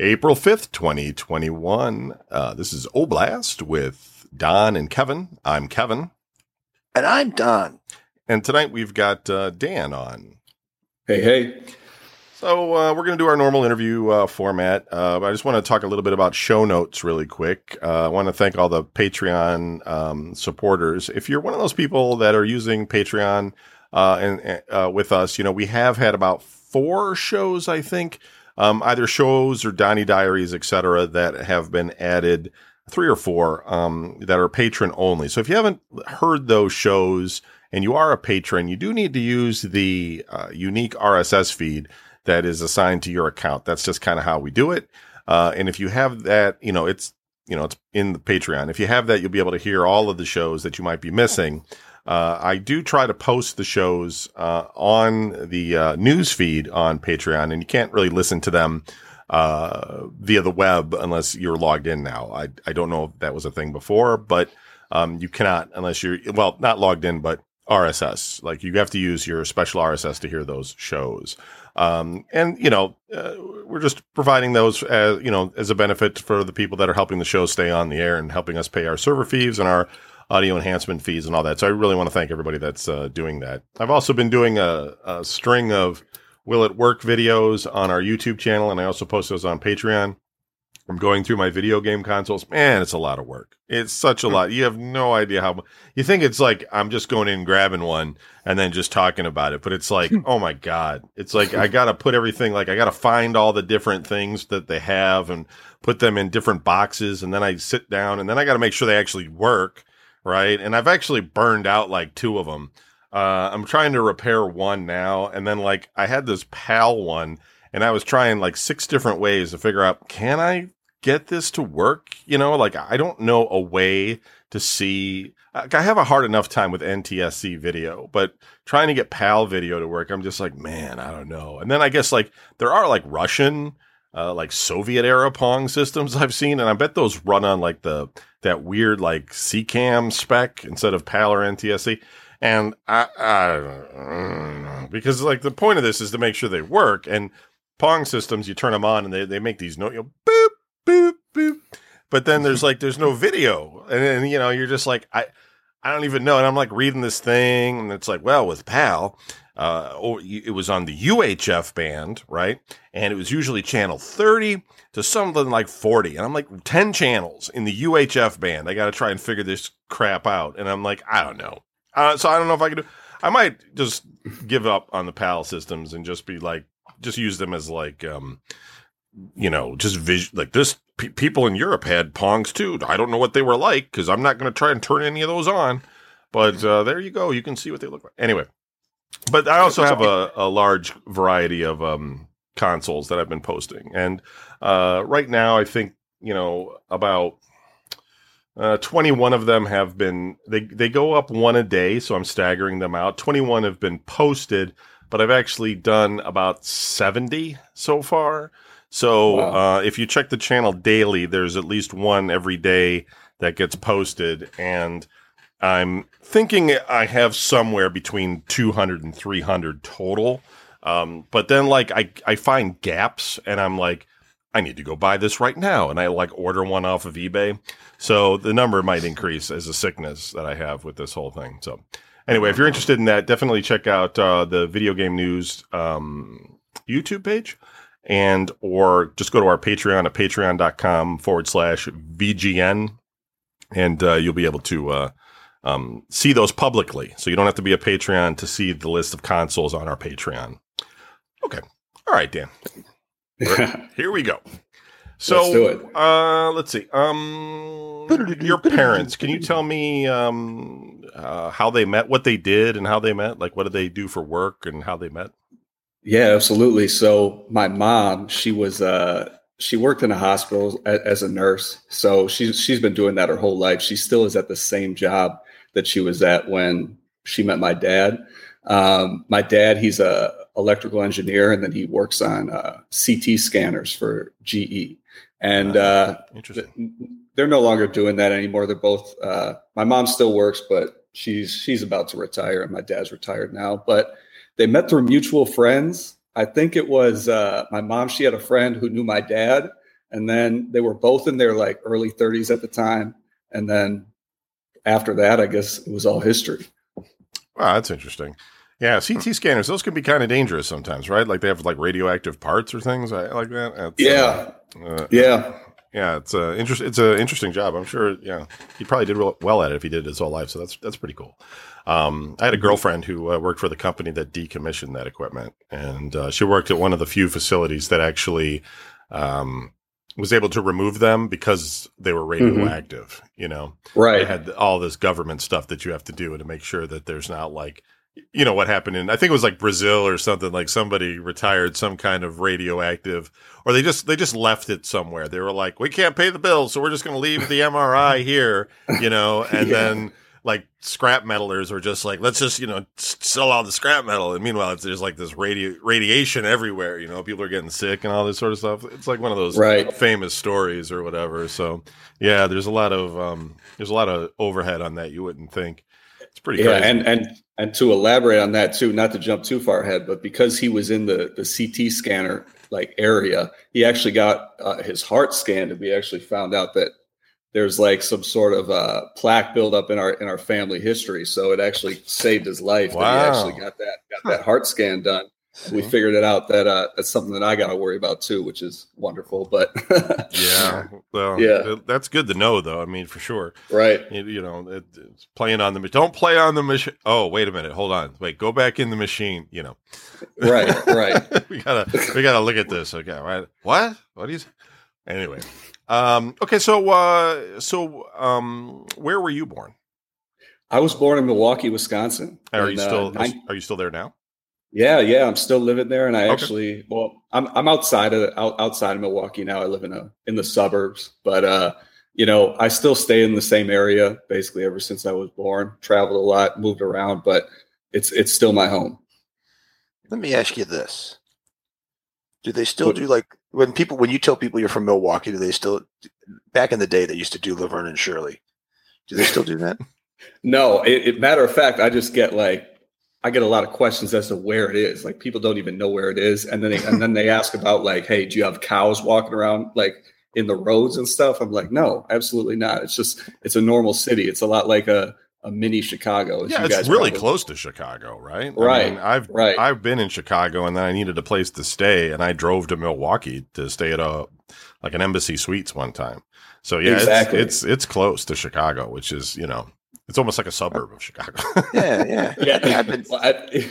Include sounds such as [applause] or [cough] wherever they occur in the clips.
April 5th, 2021. Uh, this is Oblast with Don and Kevin. I'm Kevin. And I'm Don. And tonight we've got uh, Dan on. Hey, hey. So uh, we're going to do our normal interview uh, format. Uh, I just want to talk a little bit about show notes really quick. Uh, I want to thank all the Patreon um, supporters. If you're one of those people that are using Patreon uh, and uh, with us, you know we have had about four shows, I think, um, either shows or Donnie Diaries, etc., that have been added. Three or four um, that are patron only. So if you haven't heard those shows and you are a patron, you do need to use the unique RSS feed that is assigned to your account. That's just kind of how we do it. Uh, and if you have that, you know, it's you know, it's in the Patreon. If you have that, you'll be able to hear all of the shows that you might be missing. Uh, I do try to post the shows uh, on the uh, news feed on Patreon, and you can't really listen to them uh, via the web unless you're logged in now. I I don't know if that was a thing before, but um, you cannot unless you're well not logged in, but RSS. Like you have to use your special RSS to hear those shows. Um, and you know, uh, we're just providing those as you know as a benefit for the people that are helping the show stay on the air and helping us pay our server fees and our audio enhancement fees and all that. So I really want to thank everybody that's uh, doing that. I've also been doing a, a, string of Will It Work videos on our YouTube channel, and I also post those on Patreon. I'm going through my video game consoles. Man, it's a lot of work. It's such a hmm. lot. You have no idea how you think it's like I'm just going in grabbing one and then just talking about it. But it's like, [laughs] oh my God. It's like I gotta put everything like I gotta find all the different things that they have and put them in different boxes and then I sit down and then I gotta make sure they actually work. Right. And I've actually burned out like two of them. Uh, I'm trying to repair one now, and then like I had this PAL one, and I was trying like six different ways to figure out can I get this to work? You know, like I don't know a way to see. I have a hard enough time with NTSC video, but trying to get PAL video to work, I'm just like, man, I don't know. And then I guess like there are like Russian, uh, like Soviet era Pong systems I've seen, and I bet those run on like the that weird like SECAM spec instead of PAL or NTSC. And I, I mm, because like the point of this is to make sure they work. And Pong systems, you turn them on and they, they make these no, you know, boop, boop, boop. But then there's like there's no video, and then you know you're just like I I don't even know, and I'm like reading this thing, and it's like well with PAL, uh, or it was on the UHF band, right? And it was usually channel 30 to something like 40, and I'm like 10 channels in the UHF band. I got to try and figure this crap out, and I'm like I don't know, uh, so I don't know if I can do. I might just give up on the PAL systems and just be like just use them as like um you know, just vision like this. P- people in Europe had Pongs too. I don't know what they were like because I'm not going to try and turn any of those on. But uh, there you go. You can see what they look like. Anyway, but I also have a, a large variety of um, consoles that I've been posting, and uh, right now I think you know about uh, 21 of them have been they they go up one a day, so I'm staggering them out. 21 have been posted, but I've actually done about 70 so far. So wow. uh, if you check the channel daily, there's at least one every day that gets posted, and I'm thinking I have somewhere between 200 and 300 total. Um, but then like I I find gaps, and I'm like, I need to go buy this right now, and I like order one off of eBay. So the number might increase as a sickness that I have with this whole thing. So anyway, if you're interested in that, definitely check out uh, the video game news um, YouTube page and or just go to our Patreon at patreon.com forward slash VGN and uh, you'll be able to uh, um, see those publicly. So you don't have to be a Patreon to see the list of consoles on our Patreon. Okay. All right, Dan. [laughs] Here we go. So let's do it. Uh, let's see. Um, your parents. Can you tell me um, uh, how they met, what they did, and how they met? Like, what did they do for work, and how they met? Yeah, absolutely. So my mom, she was uh she worked in a hospital as, as a nurse. So she's she's been doing that her whole life. She still is at the same job that she was at when she met my dad. Um, my dad, he's a electrical engineer, and then he works on uh, CT scanners for GE. And uh, interesting. they're no longer doing that anymore. They're both. Uh, my mom still works, but she's she's about to retire, and my dad's retired now. But they met through mutual friends. I think it was uh, my mom. She had a friend who knew my dad, and then they were both in their like early 30s at the time, and then after that, I guess it was all history. Wow, that's interesting. Yeah, CT scanners, those can be kind of dangerous sometimes, right? Like they have like radioactive parts or things like that. That's, yeah. Uh, uh, yeah. Yeah, it's a interest. It's an interesting job. I'm sure. Yeah, he probably did real well at it if he did it his whole life. So that's that's pretty cool. Um, I had a girlfriend who uh, worked for the company that decommissioned that equipment, and uh, she worked at one of the few facilities that actually um, was able to remove them because they were radioactive. Mm-hmm. You know, right? They had all this government stuff that you have to do to make sure that there's not like you know what happened in I think it was like Brazil or something like somebody retired some kind of radioactive or they just they just left it somewhere. They were like, "We can't pay the bill, so we're just going to leave the MRI [laughs] here," you know, and yeah. then like scrap metalers are just like, "Let's just, you know, sell all the scrap metal." And meanwhile, it's there's like this radio radiation everywhere, you know, people are getting sick and all this sort of stuff. It's like one of those right. famous stories or whatever. So, yeah, there's a lot of um there's a lot of overhead on that you wouldn't think. It's pretty yeah, crazy. and and and to elaborate on that too, not to jump too far ahead, but because he was in the the CT scanner like area, he actually got uh, his heart scanned, and we actually found out that there's like some sort of uh, plaque buildup in our in our family history. So it actually saved his life. Wow. That he actually got that got that heart scan done we figured it out that uh, that's something that I got to worry about too, which is wonderful. But yeah, [laughs] well, yeah, that's good to know, though. I mean, for sure, right? You, you know, it, it's playing on the don't play on the machine. Oh, wait a minute, hold on, wait, go back in the machine. You know, right, right. [laughs] we gotta we gotta look at this. Okay, right? What? What do you? Anyway, um, okay, so uh, so um, where were you born? I was born in Milwaukee, Wisconsin. Are and, you still uh, are you still there now? Yeah, yeah, I'm still living there, and I okay. actually, well, I'm I'm outside of out, outside of Milwaukee now. I live in a in the suburbs, but uh, you know, I still stay in the same area basically ever since I was born. Traveled a lot, moved around, but it's it's still my home. Let me ask you this: Do they still do like when people when you tell people you're from Milwaukee? Do they still back in the day they used to do Laverne and Shirley? Do they still do that? [laughs] no, it, it matter of fact, I just get like I get a lot of questions as to where it is. Like people don't even know where it is, and then they, and then they [laughs] ask about like, hey, do you have cows walking around like in the roads and stuff? I'm like, no, absolutely not. It's just it's a normal city. It's a lot like a a mini Chicago. Yeah, it's really probably. close to Chicago, right? Right. I mean, I've right. I've been in Chicago, and then I needed a place to stay, and I drove to Milwaukee to stay at a like an Embassy Suites one time. So yeah, exactly. it's, it's it's close to Chicago, which is you know it's almost like a suburb of Chicago. [laughs] yeah, yeah, yeah. yeah, been... well, I,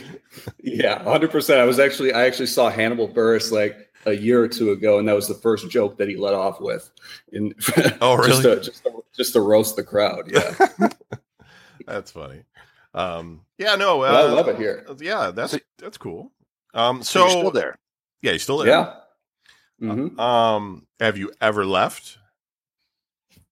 yeah, hundred percent. I was actually, I actually saw Hannibal Buress like a year or two ago, and that was the first joke that he let off with. In [laughs] oh, really? just, to, just, to, just to roast the crowd. Yeah, [laughs] that's funny. Um, yeah, no, uh, I love it here. Yeah, that's that's cool. Um, so, so still there? Yeah, you're still there. Yeah. Mm-hmm. Um, have you ever left?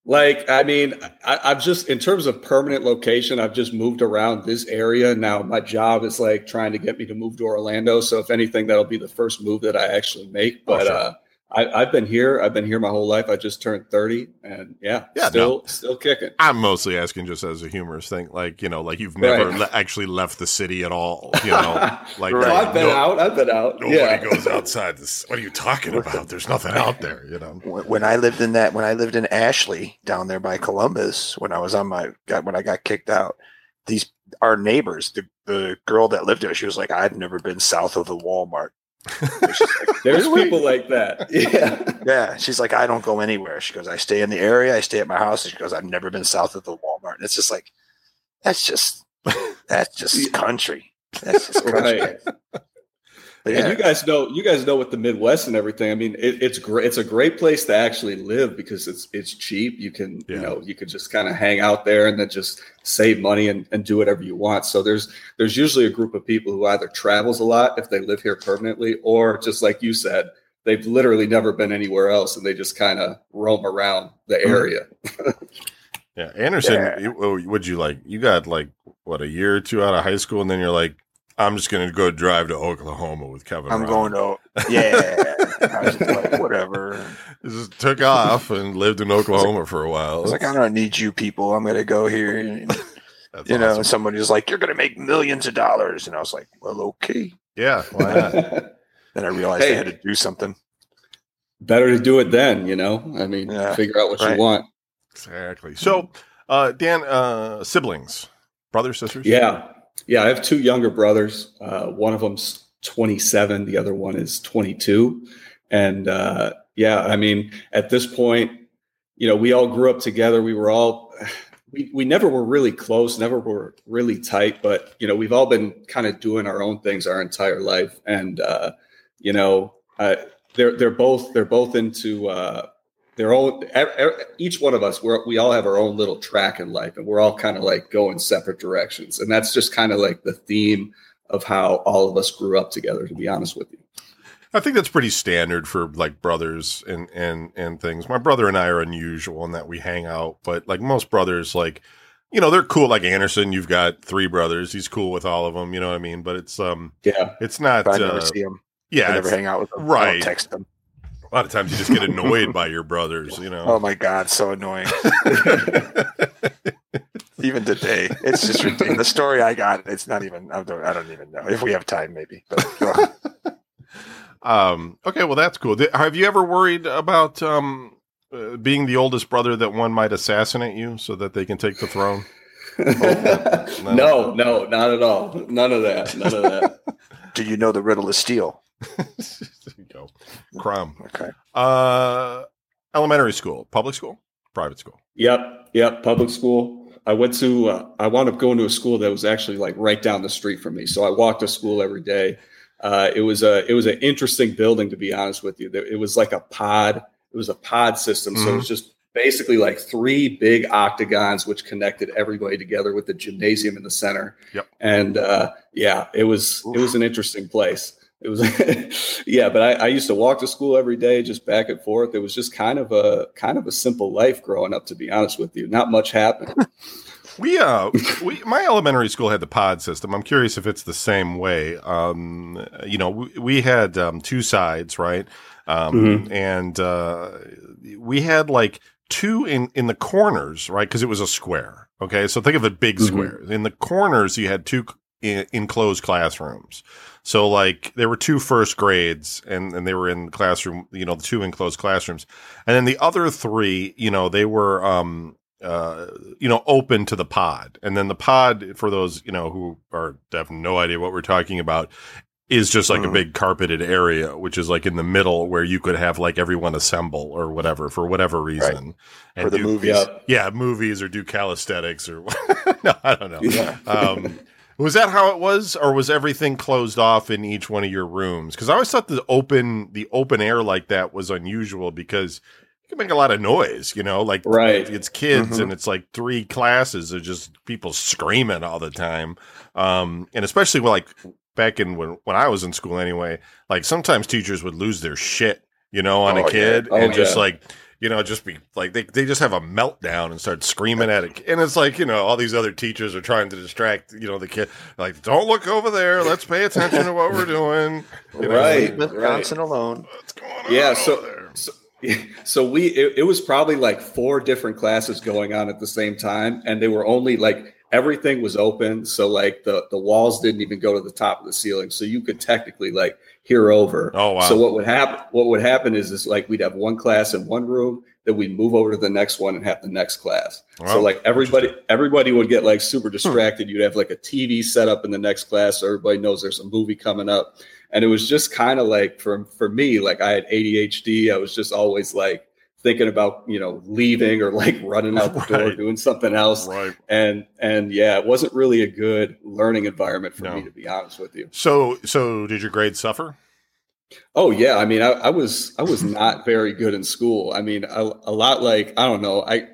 Like, I mean, I, have just, in terms of permanent location, I've just moved around this area. Now, my job is like trying to get me to move to Orlando. So, if anything, that'll be the first move that I actually make. But, oh, sure. uh, I, have been here. I've been here my whole life. I just turned thirty, and yeah, yeah, still, no. still kicking. I'm mostly asking just as a humorous thing, like you know, like you've never right. le- actually left the city at all. You know, [laughs] like right. I've been no, out. I've been out. Nobody yeah. goes outside. This. What are you talking about? There's nothing out there. You know. When I lived in that, when I lived in Ashley down there by Columbus, when I was on my got when I got kicked out, these our neighbors, the the girl that lived there, she was like, I've never been south of the Walmart. There's people like that. Yeah. Yeah. She's like, I don't go anywhere. She goes, I stay in the area. I stay at my house. she goes, I've never been south of the Walmart. And it's just like, that's just, that's just country. That's just country. Right. [laughs] yeah. And you guys know, you guys know what the Midwest and everything. I mean, it, it's great. It's a great place to actually live because it's it's cheap. You can yeah. you know you can just kind of hang out there and then just save money and, and do whatever you want. So there's there's usually a group of people who either travels a lot if they live here permanently, or just like you said, they've literally never been anywhere else and they just kind of roam around the mm-hmm. area. yeah, Anderson, yeah. would you like? You got like what a year or two out of high school, and then you're like, I'm just going to go drive to Oklahoma with Kevin. I'm going to, yeah. [laughs] I was just like, whatever. Just took off and lived in Oklahoma like, for a while. I was like, I don't need you people. I'm going to go here. [laughs] And, you awesome. know, somebody was like, you're going to make millions of dollars. And I was like, well, okay. Yeah. Why not? [laughs] then I realized hey. I had to do something. better to do it then, you know. I mean, Yeah, figure out what right. you want. Exactly. So, uh, Dan, uh, siblings, brothers, sisters. Yeah, yeah. I have two younger brothers. Uh, one of them's 27. The other one is 22. And uh, yeah, I mean, at this point, you know, we all grew up together. We were all. [sighs] We, we never were really close, never were really tight, but you know we've all been kind of doing our own things our entire life, and uh, you know uh, they're they're both they're both into uh, their own. e- e- Each one of us, we're, we all have our own little track in life, and we're all kind of like going separate directions, and that's just kind of like the theme of how all of us grew up together. To be honest with you. I think that's pretty standard for like brothers and and and things. My brother and I are unusual in that we hang out, but like most brothers, like you know, they're cool. Like Anderson, you've got three brothers. He's cool with all of them. You know what I mean? But it's um, Yeah, it's not. But I never Uh, see him yeah, I never hang out with them. I right. text them. A lot of times you just get annoyed by your brothers. You know. Oh my god, so annoying. [laughs] even today, it's just ridiculous. The story I got, it's not even. I don't, I don't even know if we have time, maybe. But [laughs] um. Okay. Well, that's cool. Have you ever worried about um uh, being the oldest brother that one might assassinate you so that they can take the throne? [laughs] no, no, not at all. None of that. None of that. do you know the riddle of steel? There [laughs] you go. Crom. Okay. Uh, elementary school, public school, private school. Yep, yep. Public school. I went to. Uh, I wound up going to a school that was actually like right down the street from me. So I walked to school every day. Uh, it was a. It was an interesting building, to be honest with you. It was like a pod. It was a pod system. So it was just basically like three big octagons, which connected everybody together with the gymnasium in the center. Yep. And uh, yeah, it was. It was an interesting place. It was, [laughs] yeah, but I, I used to walk to school every day, just back and forth. It was just kind of a kind of a simple life growing up, to be honest with you. Not much happened. [laughs] We uh, we my elementary school had the pod system. I'm curious if it's the same way. Um, you know, we, we had um, two sides, right? Um, Mhm. and uh, we had like two in in the corners, right? Because it was a square. Okay, so think of a big Mhm. square. In the corners, you had two in, enclosed classrooms. So like there were two first grades and, and they were in the classroom, you know, the two enclosed classrooms. And then the other three, you know, they were um uh you know open to the pod. And then the pod for those, you know, who are have no idea what we're talking about is just like a Mhm. big carpeted area, which is like in the middle where you could have like everyone assemble or whatever for whatever reason. And For the do- movies. Yeah, movies or do calisthenics or [laughs] no, I don't know. Yeah. Um, was that how it was, or was everything closed off in each one of your rooms? Because I always thought the open the open air like that was unusual because you can make a lot of noise. You know, like Right. it's kids Mhm. and it's like three classes of just people screaming all the time, um, and especially when, like back in when when I was in school anyway. Like sometimes teachers would lose their shit, you know, on Oh, a yeah. kid Oh, and just like you know, just be like they, they just have a meltdown and start screaming at it. And it's like, you know, all these other teachers are trying to distract, you know, the kid. Like, don't look over there. Let's pay attention to what we're [laughs] doing. You know, Right. Leave Wisconsin alone. What's going on? Yeah, over so- there? So, [laughs] so we it, it was probably like four different classes going on at the same time, and they were only like everything was open. So like the the walls didn't even go to the top of the ceiling, so you could technically like hear over. Oh, wow. So what would happen? What would happen is is like we'd have one class in one room, then we'd move over to the next one and have the next class. so like everybody everybody would get like super hmm. distracted. You'd have like a TV set up in the next class, so everybody knows there's a movie coming up. And it was just kind of like for for me, like I had ADHD. I was just always like thinking about you know leaving or like running out the door, doing something else. Right. And and yeah, it wasn't really a good learning environment for No. me to be honest with you. So, so did your grades suffer? Oh yeah, I mean, I, I was I was not very good in school. I mean, a, a lot like I don't know. I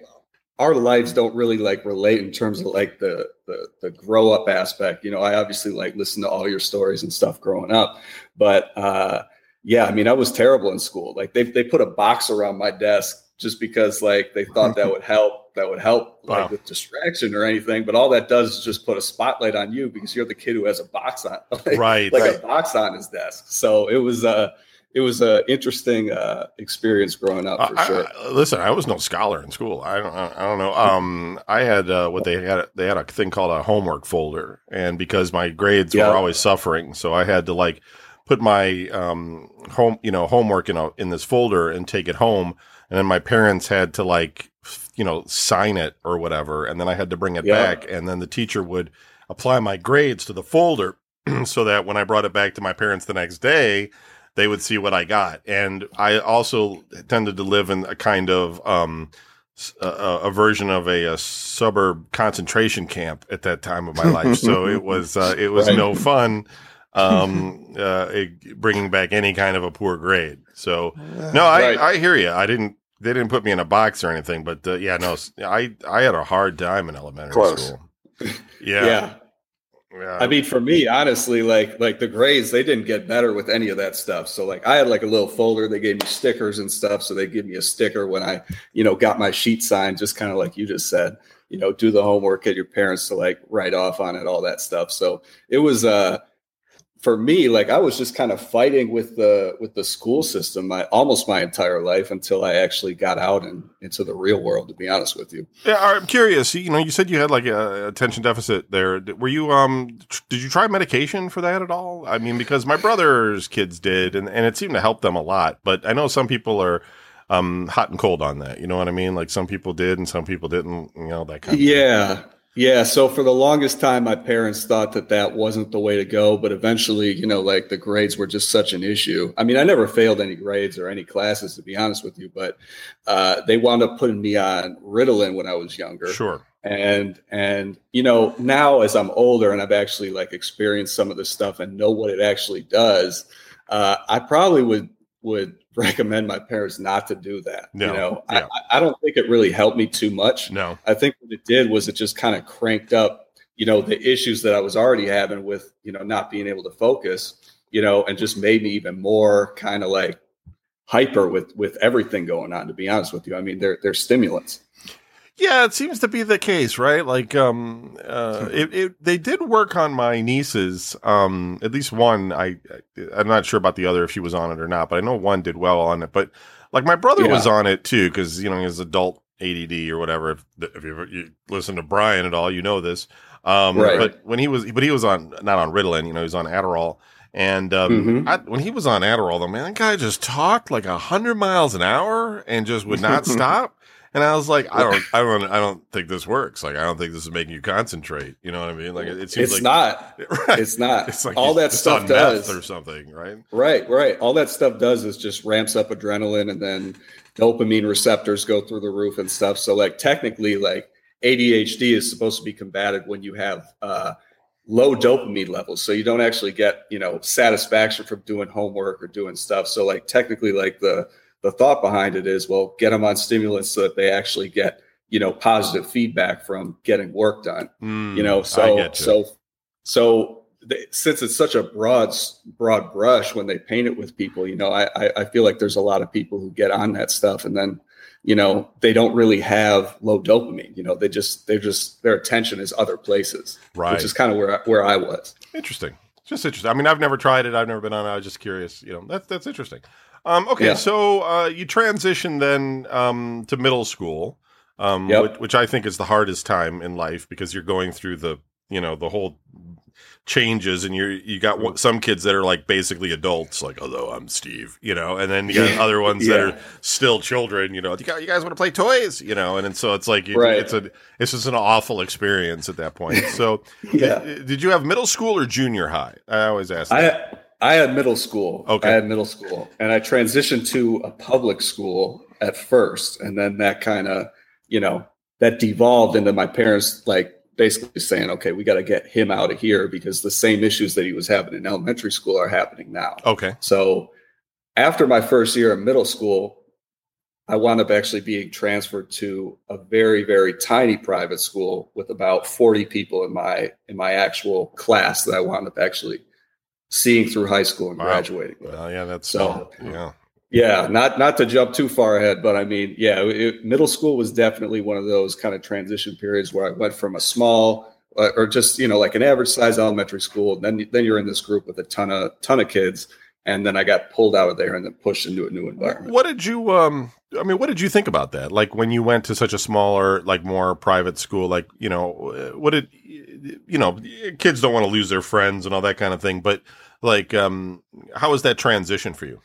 our lives don't really like relate in terms of like the the, the grow up aspect. You know, I obviously like listen to all your stories and stuff growing up, but uh, yeah, I mean, I was terrible in school. Like they they put a box around my desk just because like they thought that would help. That would help like with distraction or anything. But all that does is just put a spotlight on you because you're the kid who has a box on. [laughs] Like, Right. like Right. a box on his desk. So it was uh it was a interesting uh experience growing up for I- sure. I- listen, I was no scholar in school. I don't, I don't know. Um, I had uh, what they had. They had a thing called a homework folder, and because my grades Yeah. were always suffering, so I had to like put my um, home, you know, homework in a, in this folder and take it home, and then my parents had to like, you know, sign it or whatever, and then I had to bring it Yeah. back, and then the teacher would apply my grades to the folder, [clears throat] so that when I brought it back to my parents the next day, they would see what I got. And I also tended to live in a kind of um, a- a version of a, a suburb concentration camp at that time of my life. so it was uh, it was [laughs] Right. no fun um, [laughs] uh, it- bringing back any kind of a poor grade. So no, I, Right. I hear you. I didn't. They didn't put me in a box or anything, but uh, yeah, no, I I had a hard time in elementary Close. school. [laughs] yeah. Yeah, yeah. I mean, for me, honestly, like like the grades, they didn't get better with any of that stuff. So like I had like a little folder. They gave me stickers and stuff. So they give me a sticker when I, you know, got my sheet signed, just kind of like you just said. You know, do the homework, get your parents to like write off on it, all that stuff. So it was uh for me, like I was just kind of fighting with the with the school system my almost my entire life until I actually got out and into the real world, to be honest with you. Yeah, I'm curious. You know, you said you had like a attention deficit there. Were you um? tr- Did you try medication for that at all? I mean, because my brother's kids did, and and it seemed to help them a lot. But I know some people are um hot and cold on that. You know what I mean? Like some people did, and some people didn't. You know that kind. of Yeah. Yeah. So for the longest time, my parents thought that that wasn't the way to go. But eventually, you know, like the grades were just such an issue. I mean, I never failed any grades or any classes, to be honest with you, but uh, they wound up putting me on Ritalin when I was younger. Sure. and and you know now as i'm older and i've actually like experienced some of this stuff and know what it actually does uh, i probably would would [laughs] recommend my parents not to do that No, you know yeah. I, I don't think it really helped me too much. No. i think what it did was it just kind of cranked up you know the issues that i was already having with you know not being able to focus you know and just made me even more kind of like hyper with with everything going on to be honest with you. I mean they're they're stimulants Yeah, it seems to be the case, right? Like, um, uh, it, it, they did work on my nieces. Um, at least one. I, I'm not sure about the other if she was on it or not, but I know one did well on it. But like my brother was on it too, because you know his adult ADD or whatever. If, if you, ever, you listen to Brian at all, you know this. Um, Right. But when he was, but he was on not on Ritalin. You know, he was on Adderall. And um, Mhm. I, when he was on Adderall, though, man, that guy just talked like a hundred miles an hour and just would not [laughs] stop. And I was like, I don't, I don't, I don't think this works. Like, I don't think this is making you concentrate. You know what I mean? Like, it, seems it's like not [laughs] right. it's not It's like all that stuff does or something, right? right right all that stuff does is just ramps up adrenaline and then dopamine receptors go through the roof and stuff so like technically like adhd is supposed to be combated when you have uh low dopamine levels so you don't actually get you know satisfaction from doing homework or doing stuff so like technically like the the thought behind it is well get them on stimulants so that they actually get you know positive feedback from getting work done Mm, you know so you. so so they, since it's such a broad broad brush when they paint it with people you know I, I i feel like there's a lot of people who get on that stuff and then you know they don't really have low dopamine you know they just they're just their attention is other places right. which is kind of where I, where i was Interesting. Just interesting. I mean, I've never tried it. I've never been on it. I was just curious. You know, that's that's interesting. Um, okay, Yeah. so uh, you transition then um, to middle school, um, Yep. which, which I think is the hardest time in life because you're going through the you know the whole changes and you're you got one, some kids that are like basically adults like although i'm steve you know and then you got other [laughs] ones that are still children you know you, got, you guys want to play toys you know and, and so it's like you, Right. it's a it's just an awful experience at that point [laughs] so yeah did, did you have middle school or junior high i always ask that. I I had middle school. Okay. I had middle school, and I transitioned to a public school at first, and then that kind of, you know, that devolved into my parents like basically saying, "Okay, we got to get him out of here because the same issues that he was having in elementary school are happening now." okay So, after my first year in middle school, I wound up actually being transferred to a very, very tiny private school with about 40 people in my in my actual class that I wound up actually seeing through high school and Wow. graduating with. well yeah that's So- yeah Yeah, not not to jump too far ahead, but I mean, yeah, it, middle school was definitely one of those kind of transition periods where I went from a small uh, or just you know like an average size elementary school, then then you're in this group with a ton of ton of kids, and then I got pulled out of there and then pushed into a new environment. what did you um i mean what did you think about that like when you went to such a smaller like more private school like you know uh, what did you know kids don't want to lose their friends and all that kind of thing but like um how was that transition for you?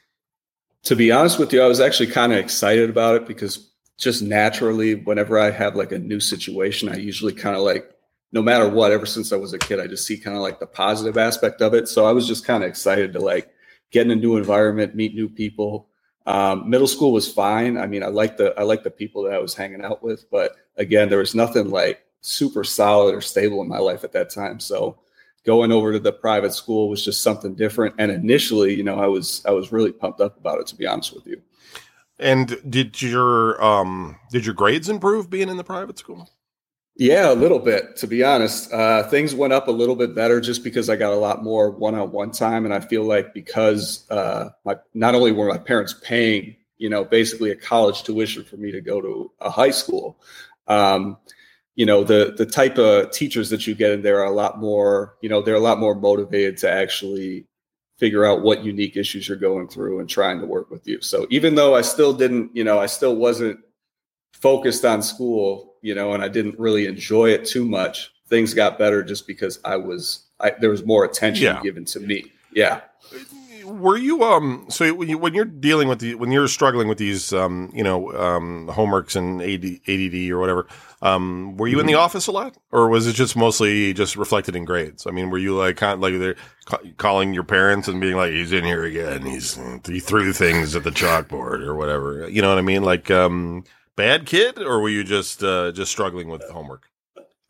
To be honest with you, I was actually kind of excited about it because just naturally, whenever I have like a new situation, I usually kind of like, no matter what, ever since I was a kid, I just see kind of like the positive aspect of it. So I was just kind of excited to like get in a new environment, meet new people. Um, middle school was fine. I mean, I like the I like the people that I was hanging out with, but again, there was nothing like super solid or stable in my life at that time. So going over to the private school was just something different. And initially, you know, I was I was really pumped up about it to be honest with you. And did your um did your grades improve being in the private school? Yeah, a little bit. To be honest, uh, things went up a little bit better just because I got a lot more one-on-one time, and I feel like because uh, my not only were my parents paying, you know, basically a college tuition for me to go to a high school, um, you know, the the type of teachers that you get in there are a lot more, you know, they're a lot more motivated to actually figure out what unique issues you're going through and trying to work with you. So even though I still didn't, you know, I still wasn't focused on school, you know, and I didn't really enjoy it too much, things got better just because I was I, there was more attention Yeah. given to me. Yeah. Were you um so when you when you're dealing with the when you're struggling with these um you know um homeworks and AD, ADD or whatever um were you in the office a lot or was it just mostly just reflected in grades? I mean, were you like kind of like they're ca- calling your parents and being like he's in here again he's he threw things at the chalkboard or whatever you know what I mean like um bad kid or were you just uh just struggling with homework?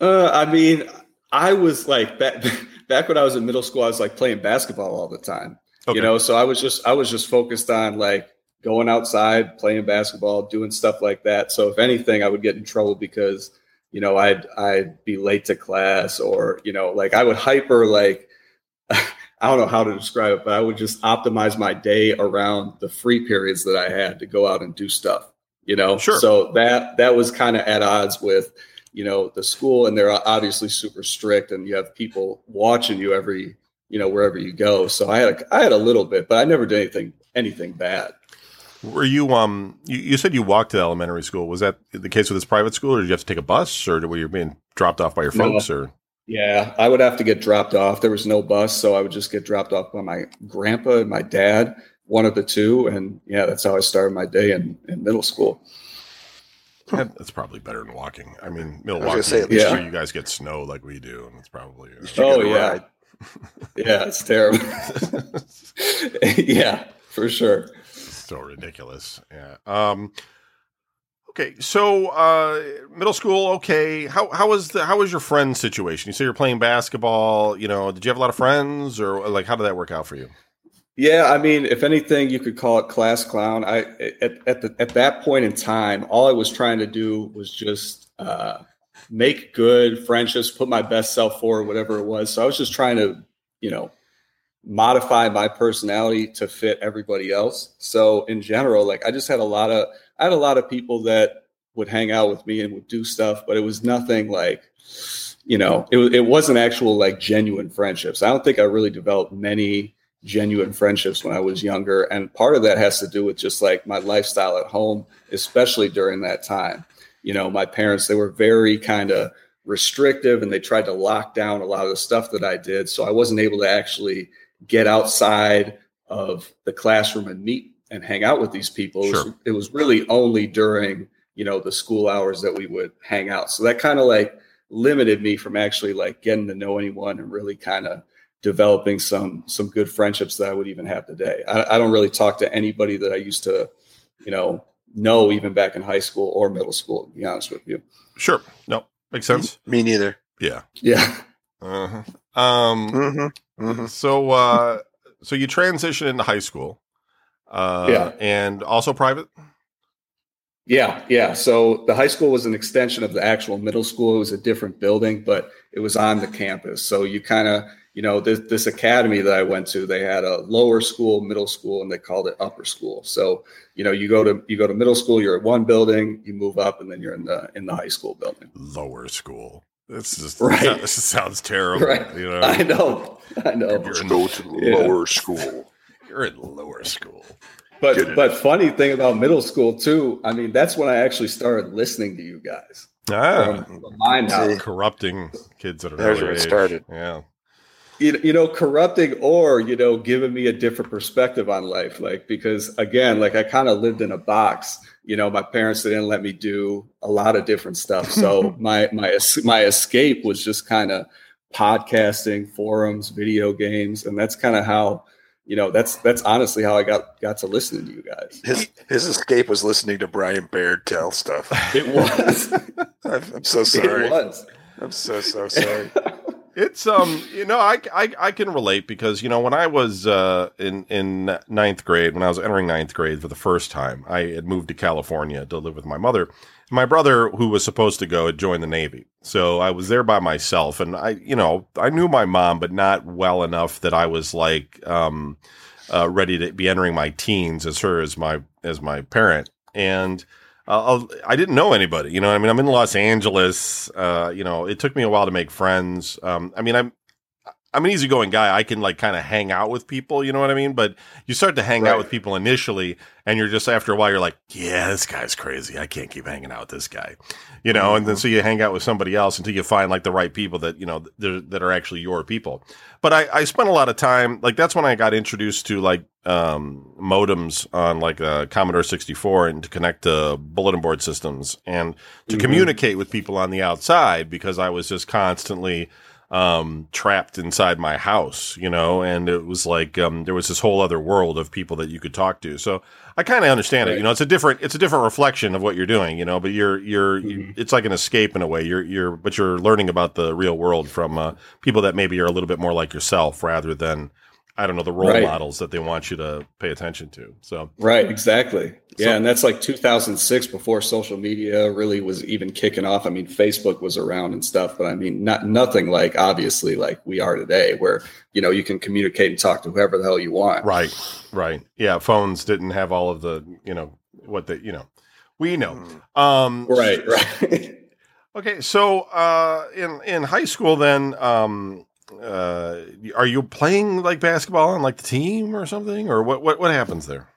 Uh, I mean, I was like back [laughs] back when I was in middle school, I was like playing basketball all the time. Okay. You know, so I was just I was just focused on like going outside, playing basketball, doing stuff like that. So if anything, I would get in trouble because you know I'd I'd be late to class or you know like I would hyper like [laughs] I don't know how to describe it, but I would just optimize my day around the free periods that I had to go out and do stuff. You know, Sure. So that that was kind of at odds with you know the school, and they're obviously super strict, and you have people watching you every you know wherever you go. So I had a, I had a little bit, but I never did anything anything bad. Were you um you, you said you walked to elementary school was that the case with this private school or did you have to take a bus or were you being dropped off by your No. folks or Yeah, I would have to get dropped off. There was no bus, so I would just get dropped off by my grandpa and my dad, one of the two, and yeah, that's how I started my day in, in middle school. That's probably better than walking. I mean, gonna Milwaukee. say, I'm at least sure you- you guys get snow like we do, and it's probably uh, You Oh, yeah. ride. Yeah, it's terrible. [laughs] yeah, for sure. so ridiculous. Yeah. Um. Okay, so uh, middle school. Okay, how how was the how was your friend situation? You say you're playing basketball. You know, did you have a lot of friends, or like how did that work out for you? Yeah, I mean, if anything, you could call it class clown. I at at, the, at that point in time, all I was trying to do was just uh, make good friendships, put my best self forward, whatever it was. So I was just trying to, you know, modify my personality to fit everybody else. So in general, like I just had a lot of I had a lot of people that would hang out with me and would do stuff, but it was nothing like, you know, it it wasn't actual like genuine friendships. I don't think I really developed many genuine friendships when I was younger. And part of that has to do with just like my lifestyle at home, especially during that time. You know, my parents, they were very kind of restrictive and they tried to lock down a lot of the stuff that I did. So I wasn't able to actually get outside of the classroom and meet and hang out with these people. It was, it was really only during, you know, the school hours that we would hang out. So that kind of like limited me from actually like getting to know anyone and really kind of developing some some good friendships that I would even have today. I, I don't really talk to anybody that I used to, you know, know even back in high school or middle school. To be honest with you. Sure. No, makes sense. Me neither. Yeah. Yeah. Uh-huh. Um. Mm-hmm. Mm-hmm. So, uh, so you transition into high school, uh, Yeah. and also private. Yeah, yeah. So the high school was an extension of the actual middle school. It was a different building, but it was on the campus. So you kind of, you know, this, this academy that I went to, they had a lower school, middle school, and they called it upper school. So you know, you go to you go to middle school, you're at one building, you move up, and then you're in the in the high school building. Lower school. This just [laughs] Right. this sounds terrible. Right. You know, I know, I know. You're in, go to the Yeah. lower school. [laughs] you're in lower school. But but funny thing about middle school too. I mean, that's when I actually started listening to you guys. Ah, From, from Mind corrupting kids at an There's early where it age. started. Yeah. You, you know corrupting or you know giving me a different perspective on life like because again like i kind of lived in a box you know my parents didn't let me do a lot of different stuff so [laughs] my my my escape was just kind of podcasting forums video games and that's kind of how you know that's that's honestly how i got got to listening to you guys His his escape was listening to Brian Baird tell stuff. [laughs] it was [laughs] I'm, I'm so sorry. it was I'm so so sorry. It's um, you know, I, I I can relate because you know when I was uh in in ninth grade, when I was entering ninth grade for the first time, I had moved to California to live with my mother. My brother, who was supposed to go, had joined the Navy, so I was there by myself, and I, you know, I knew my mom, but not well enough that I was like um, uh, ready to be entering my teens as her as my as my parent, and I didn't know anybody. You know, I mean, I'm in Los Angeles. Uh, you know, it took me a while to make friends. Um, I mean, I'm I'm an easygoing guy. I can like kind of hang out with people. You know what I mean? But you start to hang out with people initially, and you're just after a while, you're like, yeah, this guy's crazy. I can't keep hanging out with this guy. You know, and then so you hang out with somebody else until you find like the right people that you know th- that are actually your people. But I, I spent a lot of time like that's when I got introduced to like um, modems on like a Commodore 64 and to connect to bulletin board systems and to Mhm. communicate with people on the outside because I was just constantly um, trapped inside my house, you know, and it was like um, there was this whole other world of people that you could talk to. So I kind of understand it. You know, it's a different it's a different reflection of what you're doing, you know, but you're you're you, Mhm. it's like an escape in a way. You're you're but you're learning about the real world from uh, people that maybe are a little bit more like yourself rather than I don't know the role Right. models that they want you to pay attention to. So Right, exactly. Yeah, So- and that's like 2006 before social media really was even kicking off. I mean, Facebook was around and stuff, but I mean, not nothing like obviously like we are today, where you know you can communicate and talk to whoever the hell you want. right, right, yeah. Phones didn't have all of the you know what the you know we know. Mm. Um, Right, [laughs] right. Okay, so uh, in in high school, then, um, uh, are you playing like basketball on like the team or something, or what? What, what happens there?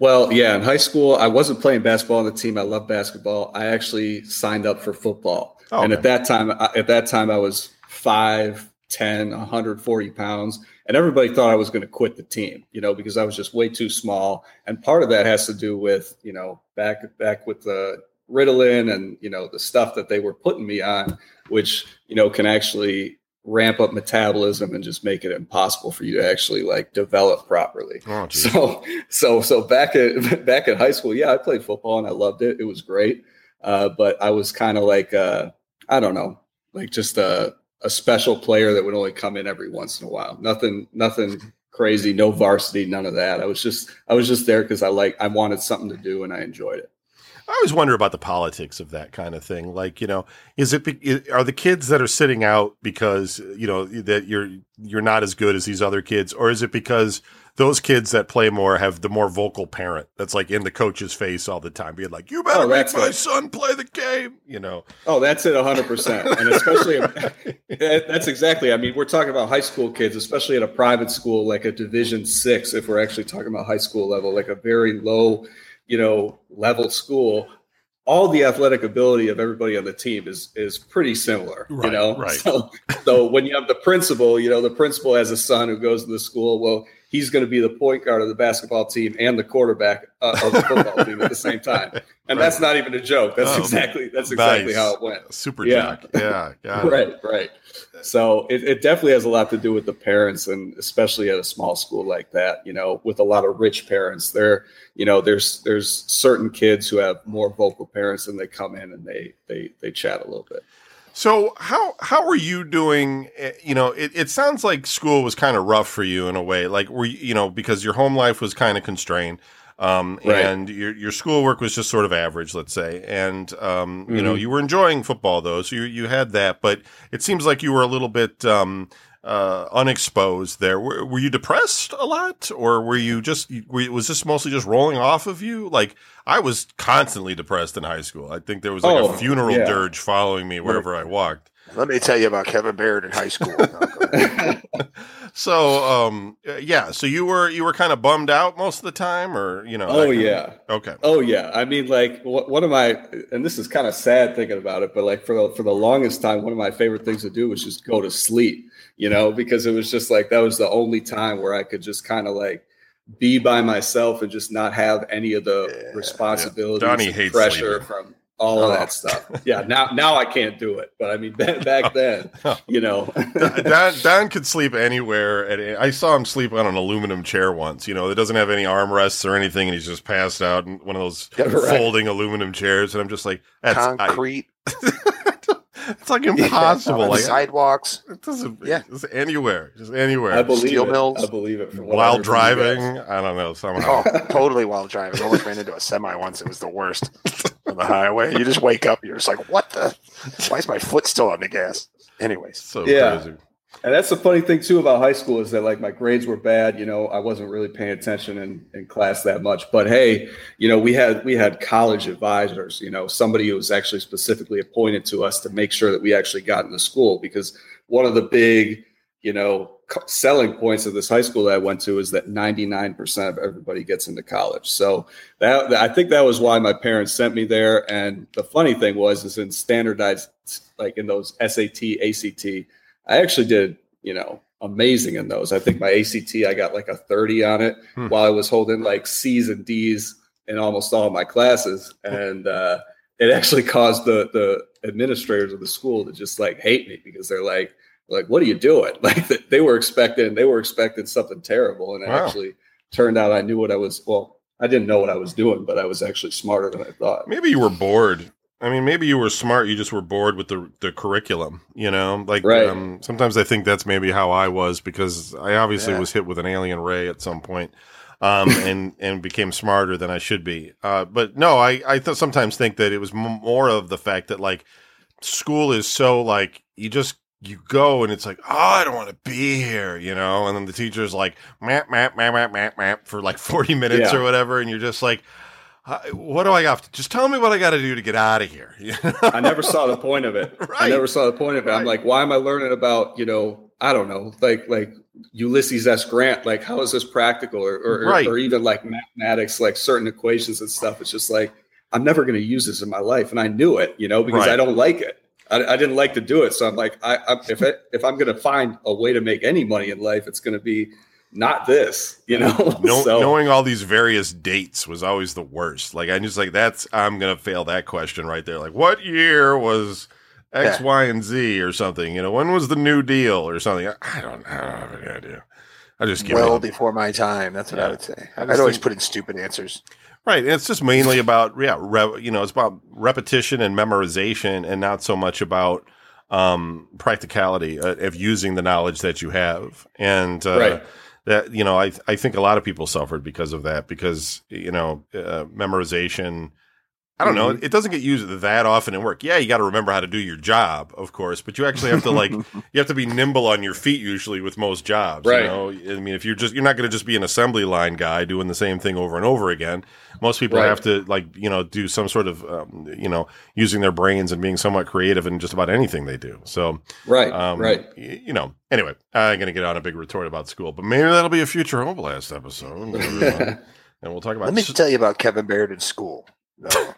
Well, yeah, in high school, I wasn't playing basketball on the team. I love basketball. I actually signed up for football. Oh, and okay. at that time, I- at that time, I was 5'10, 140 pounds. And everybody thought I was going to quit the team, you know, because I was just way too small. And part of that has to do with, you know, back back with the Ritalin and, you know, the stuff that they were putting me on, which, you know, can actually ramp up metabolism and just make it impossible for you to actually like develop properly. Oh. So so so back at [laughs] back at high school, yeah, I played football and I loved it. It was great. Uh, but I was kind of like uh, I don't know, like just a a special player that would only come in every once in a while. Nothing nothing crazy, no varsity, none of that. I was just I was just there because I like I wanted something to do and I enjoyed it. I always wonder about the politics of that kind of thing. Like, you know, is it are the kids that are sitting out because you know that you're you're not as good as these other kids, or is it because those kids that play more have the more vocal parent that's like in the coach's face all the time, being like, "You better Oh, make my it. son play the game," you know? Oh, that's it, hundred percent, and especially [laughs] that- that's exactly. I mean, we're talking about high school kids, especially at a private school like a Division Six. If we're actually talking about high school level, like a very low, you know, level school, all the athletic ability of everybody on the team is is pretty similar. Right, you know, right. So, so when you have the principal, you know, the principal has a son who goes to the school. Well, he's going to be the point guard of the basketball team and the quarterback uh, of the football [laughs] team at the same time, and Right. that's not even a joke. That's Oh, exactly that's exactly nice. how it went. Super jack. Yeah. jock, yeah. Right, right. So it, it definitely has a lot to do with the parents, and especially at a small school like that. You know, with a lot of rich parents, there, you know, there's there's certain kids who have more vocal parents, and they come in and they they they chat a little bit. So how how are you doing? eh, You know, it, it sounds like school was kind of rough for you in a way. Like were you, you know because your home life was kind of constrained, um, Right. and your your schoolwork was just sort of average, let's say. And um, you know, Mhm. you were enjoying football though, so you you had that. But it seems like you were a little bit um, uh, unexposed there. Were, were you depressed a lot, or were you just were, was this mostly just rolling off of you? Like I was constantly depressed in high school. I think there was like a Oh, funeral yeah. dirge following me wherever I walked. Let me tell you about Kevin Barrett in high school. [laughs] so, um, yeah. So you were you were kind of bummed out most of the time, or you know? Oh yeah. Okay. Oh yeah. I mean, like one of my, and this is kind of sad thinking about it, but like for the, for the longest time, one of my favorite things to do was just go to sleep. You know, because it was just like that was the only time where I could just kind of like be by myself and just not have any of the yeah, responsibilities, yeah. Donnie hates pressure sleeping. from all of that oh. stuff. Yeah, now now I can't do it, but I mean [laughs] back then, you know, Don, Don could sleep anywhere. At, I saw him sleep on an aluminum chair once. You know, it doesn't have any armrests or anything, and he's just passed out in one of those yeah, [laughs] right. folding aluminum chairs. And I'm just like, that's concrete. I, [laughs] it's like impossible. Yeah, like sidewalks. It doesn't. Yeah, just anywhere, just anywhere. I believe Steel it. mills. I believe it. While driving, I don't know somehow. Oh, totally while driving. I almost ran into a semi once. It was the worst on the highway. You just wake up. You're just like, what the? Why is my foot still on the gas? Anyways, so yeah. crazy. And that's the funny thing too about high school is that like my grades were bad. You know, I wasn't really paying attention in, in class that much. But hey, you know, we had we had college advisors. You know, somebody who was actually specifically appointed to us to make sure that we actually got into school because one of the big, you know, selling points of this high school that I went to is that 99% of everybody gets into college. So that I think that was why my parents sent me there. And the funny thing was, is in standardized, like in those SAT, ACT I actually did, you know, amazing in those. I think my ACT, I got like a 30 on it hmm. while I was holding like C's and D's in almost all my classes. And uh, it actually caused the, the administrators of the school to just like hate me because they're like, like, what are you doing? [laughs] Like they were expecting, they were expecting something terrible. And it wow. actually turned out I knew what I was, well, I didn't know what I was doing, but I was actually smarter than I thought. Maybe you were bored I mean, maybe you were smart. You just were bored with the the curriculum. You know, like right. um, sometimes I think that's maybe how I was because I obviously yeah. was hit with an alien ray at some point, um, [laughs] and and became smarter than I should be. Uh, but no, I I th- sometimes think that it was m- more of the fact that like school is so like you just you go and it's like oh I don't want to be here, you know, and then the teacher's like map map map map map map for like [laughs] forty minutes yeah. or whatever, and you're just like what do I have to just tell me what I got to do to get out of here? [laughs] I never saw the point of it. Right. I never saw the point of it. Right. I'm like, why am I learning about, you know, I don't know, like like Ulysses S. Grant, like how is this practical or or, right. or even like mathematics, like certain equations and stuff. It's just like I'm never going to use this in my life, and I knew it, you know, because I don't like it. I, I, didn't like to do it, so I'm like, I, I if it, if I'm going to find a way to make any money in life, it's going to be not this, you know. [laughs] know so. Knowing all these various dates was always the worst. Like I just like that's I'm gonna fail that question right there. Like what year was X, yeah. Y, and Z or something? You know, when was the New Deal or something? I don't, I don't have any idea. I just give well before my time. That's what yeah. I would say. I would always think, put in stupid answers. Right, and it's just mainly about yeah, re, you know, it's about repetition and memorization, and not so much about um, practicality uh, of using the knowledge that you have. And uh, right that you know I I think a lot of people suffered because of that because you know uh, memorization I don't know. It doesn't get used that often in work. Yeah, you got to remember how to do your job, of course, but you actually have to like [laughs] you have to be nimble on your feet usually with most jobs. Right. You know? I mean, if you're just you're not going to just be an assembly line guy doing the same thing over and over again. Most people right. have to like you know do some sort of um, you know using their brains and being somewhat creative in just about anything they do. So right, um, right. You know. Anyway, I'm going to get on a big retort about school, but maybe that'll be a future Home Blast episode. and [laughs] we'll talk about. Let me tell you about Kevin Barrett in school. No. [laughs]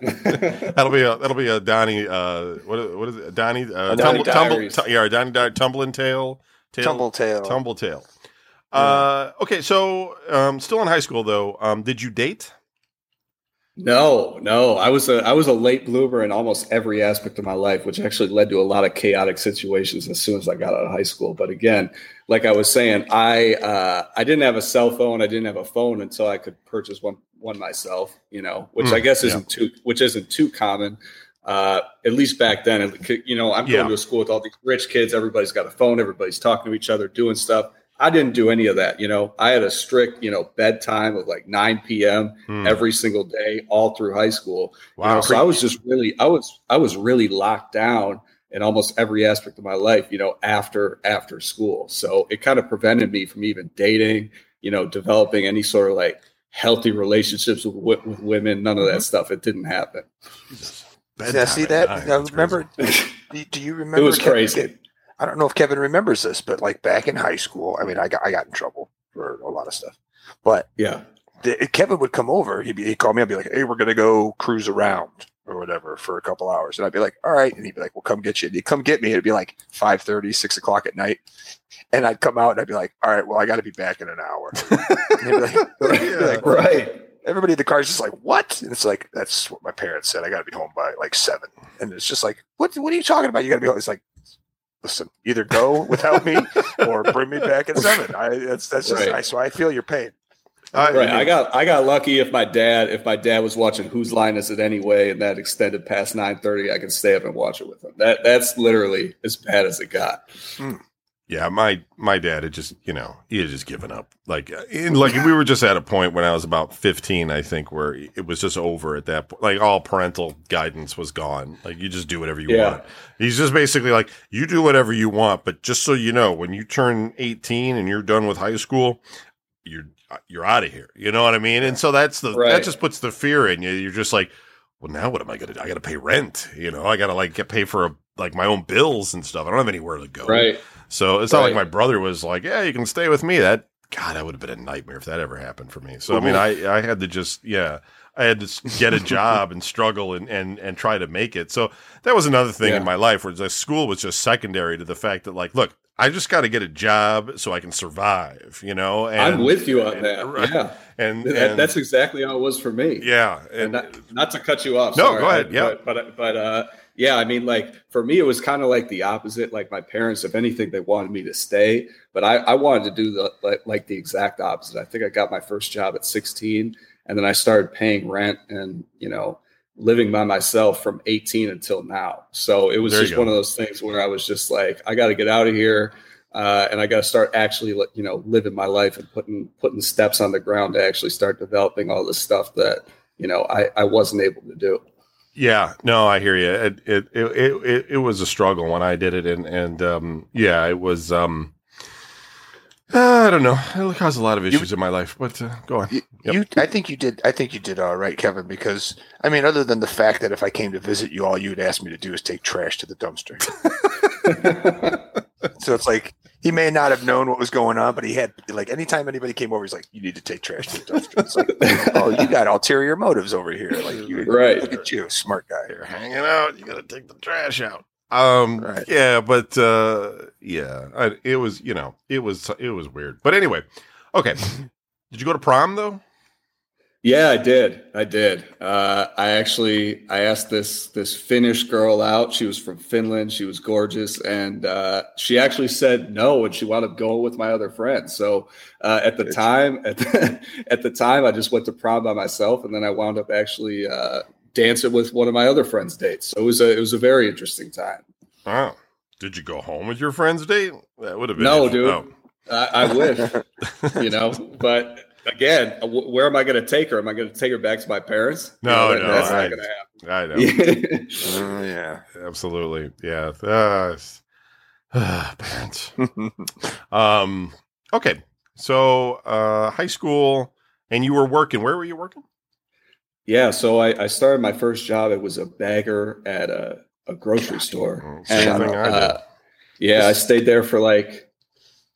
that'll be a that'll be a Donnie. Uh, what what is it? Donnie. Uh, Donnie tumble, tumble t- yeah, Donnie Di- tumbling tail. tail tumble tail. Tumble tail. Uh, okay, so um, still in high school though. Um, did you date? No, no. I was a I was a late bloomer in almost every aspect of my life, which actually led to a lot of chaotic situations as soon as I got out of high school. But again, like I was saying, I uh, I didn't have a cell phone. I didn't have a phone until I could purchase one one myself. You know, which mm, I guess isn't yeah. too which isn't too common. Uh, at least back then, you know, I'm going to a school with all these rich kids. Everybody's got a phone. Everybody's talking to each other, doing stuff. I didn't do any of that. You know, I had a strict, you know, bedtime of like 9 p.m. Hmm. every single day, all through high school. Wow. You know, so I was just really, I was, I was really locked down in almost every aspect of my life, you know, after, after school. So it kind of prevented me from even dating, you know, developing any sort of like healthy relationships with, with women, none of that mm-hmm. stuff. It didn't happen. Did I see that? I remember [laughs] Do, do you remember? It was Kevin- crazy. I don't know if Kevin remembers this, but like back in high school, I mean, I got I got in trouble for a lot of stuff. But Yeah. the, Kevin would come over. He'd, be, he'd call me. I'd be like, "Hey, we're gonna go cruise around or whatever for a couple hours," and I'd be like, "All right," and he'd be like, "Well, come get you." And he'd come get me. It'd be like 5.30, 6 o'clock at night, and I'd come out and I'd be like, "All right, well, I got to be back in an hour." [laughs] And he'd be like, [laughs] he'd like, Right. everybody in the car is just like, "What?" And it's like, "That's what my parents said. I got to be home by like seven. And it's just like, "What? What are you talking about? You got to be home." It's like, listen, either go without me [laughs] or bring me back at seven. I that's that's just Right. I, so I feel your pain. I- Right. I got I got lucky if my dad if my dad was watching Whose Line Is It Anyway and that extended past nine thirty, I could stay up and watch it with him. That that's literally as bad as it got. Yeah, my my dad had just you know he had just given up. Like in, like we were just at a point when I was about fifteen, I think, where it was just over at that point. Like all parental guidance was gone. Like you just do whatever you Yeah. want. He's just basically like you do whatever you want, but just so you know, when you turn eighteen and you're done with high school, you're Uh, you're out of here. You know what I mean? And so that's the that just puts the fear in you. You're just like, well, now what am I gonna do? I got to pay rent. You know, I got to like get pay for a, like my own bills and stuff. I don't have anywhere to go. Right. So it's not like my brother was like, "Yeah, you can stay with me." That God, that would have been a nightmare if that ever happened for me. So I mean, I I had to just yeah, I had to get a job and struggle and and and try to make it. So that was another thing Yeah. in my life where the school was just secondary to the fact that like, look, I just got to get a job so I can survive. You know, and I'm with you on that. [laughs] Yeah. and, That- and that's exactly how it was for me. yeah, and and not, not to cut you off. No, sorry, go ahead, yeah. but but, but uh, yeah, I mean, like for me, it was kind of like the opposite. Like my parents, if anything, they wanted me to stay, but I, I wanted to do the like, like the exact opposite. I think I got my first job at 16, and then I started paying rent and you know living by myself from 18 until now. So it was There just one of those things where I was just like, I got to get out of here. Uh, and I got to start actually, you know, living my life and putting putting steps on the ground to actually start developing all this stuff that you know I, I wasn't able to do. Yeah, no, I hear you. It it, it it it it was a struggle when I did it, and and um, yeah, it was. Um, uh, I don't know. It caused a lot of issues in my life, but uh, go on. You, Yep. you, I think you did. I think you did all right, Kevin. Because I mean, other than the fact that if I came to visit you, all you would ask me to do is take trash to the dumpster. [laughs] so it's like he may not have known what was going on, but he had like anytime anybody came over, he's like, "You need to take trash to the dumpster." It's like, [laughs] "Oh, you got ulterior motives over here." Like, you, Right. Look at you, smart guy. You're hanging out. You got to take the trash out. Um. Right. Yeah, but uh, yeah, I, it was. You know, it was. It was weird. But anyway, okay. [laughs] Did you go to prom though? Yeah, I did. I did. Uh, I actually I asked this this Finnish girl out. She was from Finland. She was gorgeous, and uh, she actually said no, and she wound up going with my other friends. So uh, at the time, [laughs] at the, at the time, I just went to prom by myself, and then I wound up actually uh, dancing with one of my other friends' dates. So it was a it was a very interesting time. Oh. Did you go home with your friend's date? That would have been No, interesting. dude. I, I wish. [laughs] you know but again w- where am i going to take her am i going to take her back to my parents You No, know, that- no, that's I- not going to happen. I know. happen [laughs] Mm, yeah. Absolutely. Yeah. Uh, parents. [laughs] Um, okay. So, uh, high school, and you were working. Where were you working? Yeah so I, I started my first job it was a bagger at a, a grocery store. Same And, thing I did. uh, yeah i stayed there for like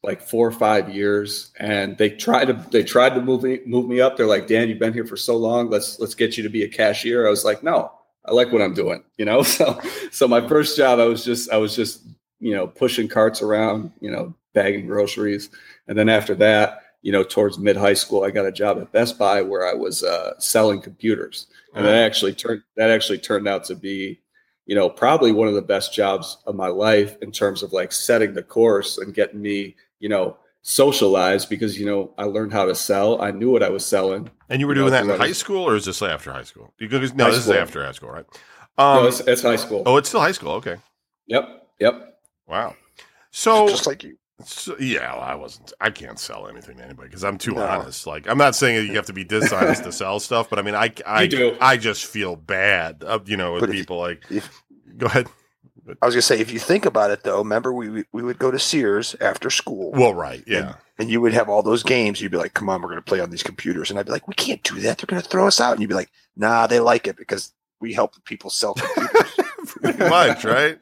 like four or five years and they tried to they tried to move me move me up. They're like dan you've been here for so long let's let's get you to be a cashier. I was like no i like what i'm doing you know? [laughs] So so my first job i was just i was just you know pushing carts around you know bagging groceries. And then after that you know towards mid high school i got a job at best buy where i was uh, selling computers and that actually turned that actually turned out to be you know probably one of the best jobs of my life in terms of like setting the course and getting me you know socialized because you know i learned how to sell i knew what i was selling and you were you doing know, that in high was- school, or is this after high school? Because no, High this school. is after high school, right? Um, no, it's, it's high school oh, it's still high school. Okay. yep yep Wow. So, Just like you. So yeah, well, I wasn't. I can't sell anything to anybody because I'm too No. honest. Like, I'm not saying that you have to be dishonest to sell stuff, but I mean, I, I, do. I just feel bad, uh, you know, with But if- people like. if- go ahead. I was gonna say, if you think about it, though, remember we we- would go to Sears after school. Well, right, yeah. and you would have all those games. You'd be like, "Come on, we're going to play on these computers," and I'd be like, "We can't do that. They're going to throw us out." And you'd be like, "Nah, they like it because we help people sell computers." [laughs] pretty much, right?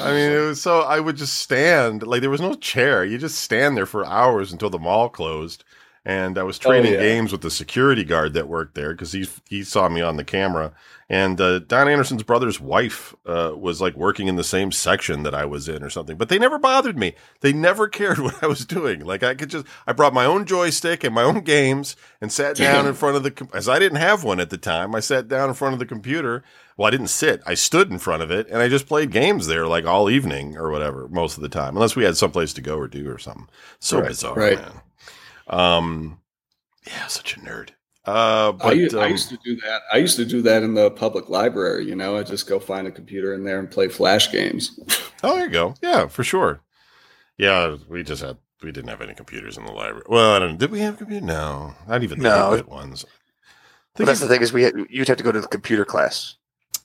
I mean, it was so I would just stand like there was no chair. You just stand there for hours until the mall closed. And I was training yeah. games with the security guard that worked there because he he saw me on the camera. And uh, Don Anderson's brother's wife uh, was like working in the same section that I was in or something. But they never bothered me. They never [laughs] cared what I was doing. Like I could just I brought my own joystick and my own games and sat down [laughs] in front of the as I didn't have one at the time. I sat down in front of the computer. Well, I didn't sit. I stood in front of it and I just played games there like all evening or whatever most of the time, unless we had someplace to go or do or something. So Right, bizarre, right. man. Um, yeah, such a nerd. Uh, but I, u- I um, used to do that. I used to do that in the public library. You know, I just go find a computer in there and play flash games. Oh, there you go. Yeah, for sure. Yeah, we just had we didn't have any computers in the library. Well, I don't. know. Did we have computers? No, not even the No. 8-bit ones. But that's the thing is we had, you'd have to go to the computer class.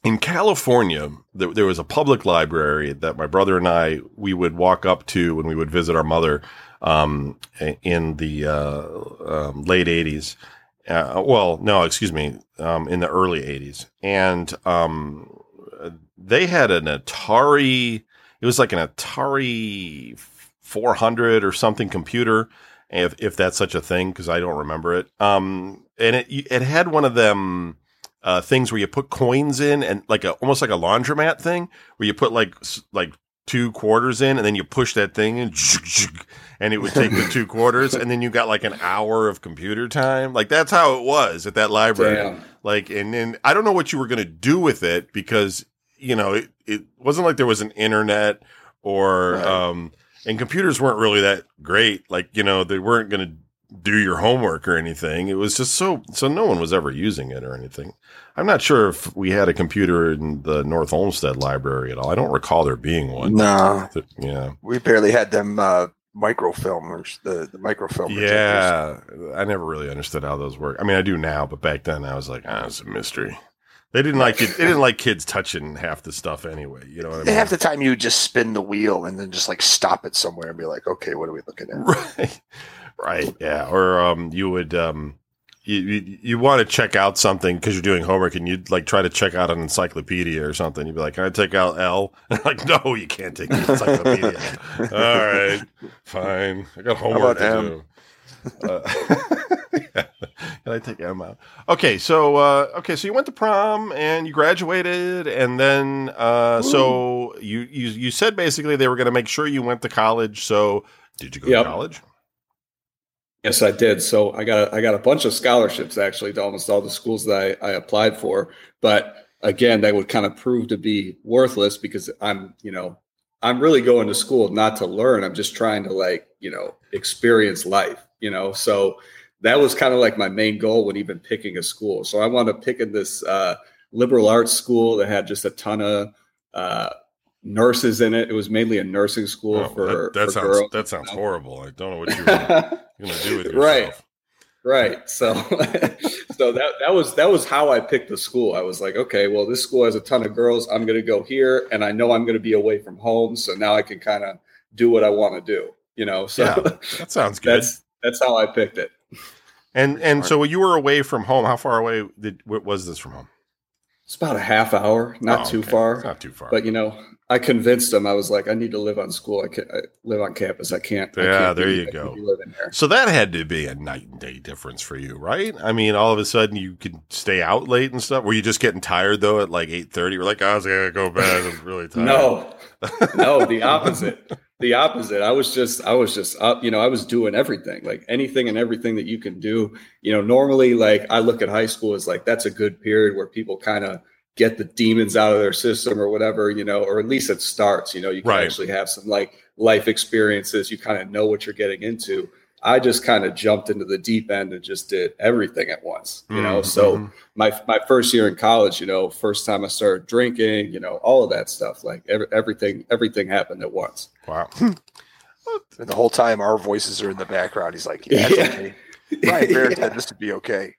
In California, there, there was a public library that my brother and I we would walk up to when we would visit our mother um, in the uh, um, late '80s. Uh, well, no, excuse me, um, in the early '80s, and um, they had an Atari. It was like an Atari 400 or something computer, if if that's such a thing, because I don't remember it. Um, and it it had one of them uh, things where you put coins in and like a almost like a laundromat thing where you put like like two quarters in and then you push that thing in and it would take the two quarters and then you got like an hour of computer time like that's how it was at that library Damn. like and then i don't know what you were going to do with it because you know it, it wasn't like there was an internet or Right. um and computers weren't really that great like you know they weren't going to do your homework or anything. It was just so so no one was ever using it or anything. I'm not sure if we had a computer in the north olmsted library at all. I don't recall there being one. No, yeah. We barely had them uh, microfilmers, the, the microfilm. projectors. yeah. I never really understood how those work. I mean i do now but back then i was like ah it's a mystery. They didn't like it they didn't like kids touching half the stuff anyway you know what i mean Half the time you would just spin the wheel and then just like stop it somewhere and be like, okay, what are we looking at? [laughs] right right yeah or um you would um you you, you want to check out something because you're doing homework and you'd like try to check out an encyclopedia or something you'd be like can i take out l [laughs] like no you can't take the encyclopedia [laughs] all right fine i got homework to about do uh, yeah. [laughs] Can I take M out? Okay, so uh, okay, so you went to prom and you graduated, and then uh, so you you you said basically they were going to make sure you went to college. So did you go Yep. to college? Yes, I did. So I got I got a bunch of scholarships actually to almost all the schools that I, I applied for. But again, that would kind of prove to be worthless because I'm, you know, I'm really going to school not to learn. I'm just trying to like, you know, experience life, you know. So that was kind of like my main goal when even picking a school. So I wound up picking this uh, liberal arts school that had just a ton of uh, nurses in it. It was mainly a nursing school Oh, for, that, that for sounds girls. that sounds you know? horrible. I don't know what you're [laughs] going to do with yourself. Right. Right. So [laughs] so that that was that was how I picked the school. I was like, okay, well, this school has a ton of girls. I'm gonna go here and I know I'm gonna be away from home. So now I can kind of do what I want to do. You know, so Yeah, That [laughs] sounds good. that's that's how I picked it. and and so you were away from home. How far away did what was this from home? It's about a half hour, not Oh, too okay. far. It's not too far. But you know, I convinced them. I was like, I need to live on school. I can I live on campus. I can't. I Yeah, can't there you I go. there. So that had to be a night and day difference for you, right? I mean, all of a sudden you could stay out late and stuff. Were you just getting tired though at like eight thirty? We're like, "Oh, I was gonna go bed. I'm really [laughs] tired. No, no, the opposite. The opposite. I was just, I was just up. You know, I was doing everything, like anything and everything that you can do. You know, normally, like I look at high school as like that's a good period where people kind of get the demons out of their system or whatever. You know, or at least it starts. You know, you can Right. actually have some like life experiences. You kind of know what you're getting into. I just kind of jumped into the deep end and just did everything at once. You know, Mhm, so mhm. my my first year in college, you know, first time I started drinking, you know, all of that stuff, like every, everything, everything happened at once. wow. [laughs] And the whole time our voices are in the background. He's like, yeah, it's [laughs] Yeah. okay. Brian Bear said this would be okay.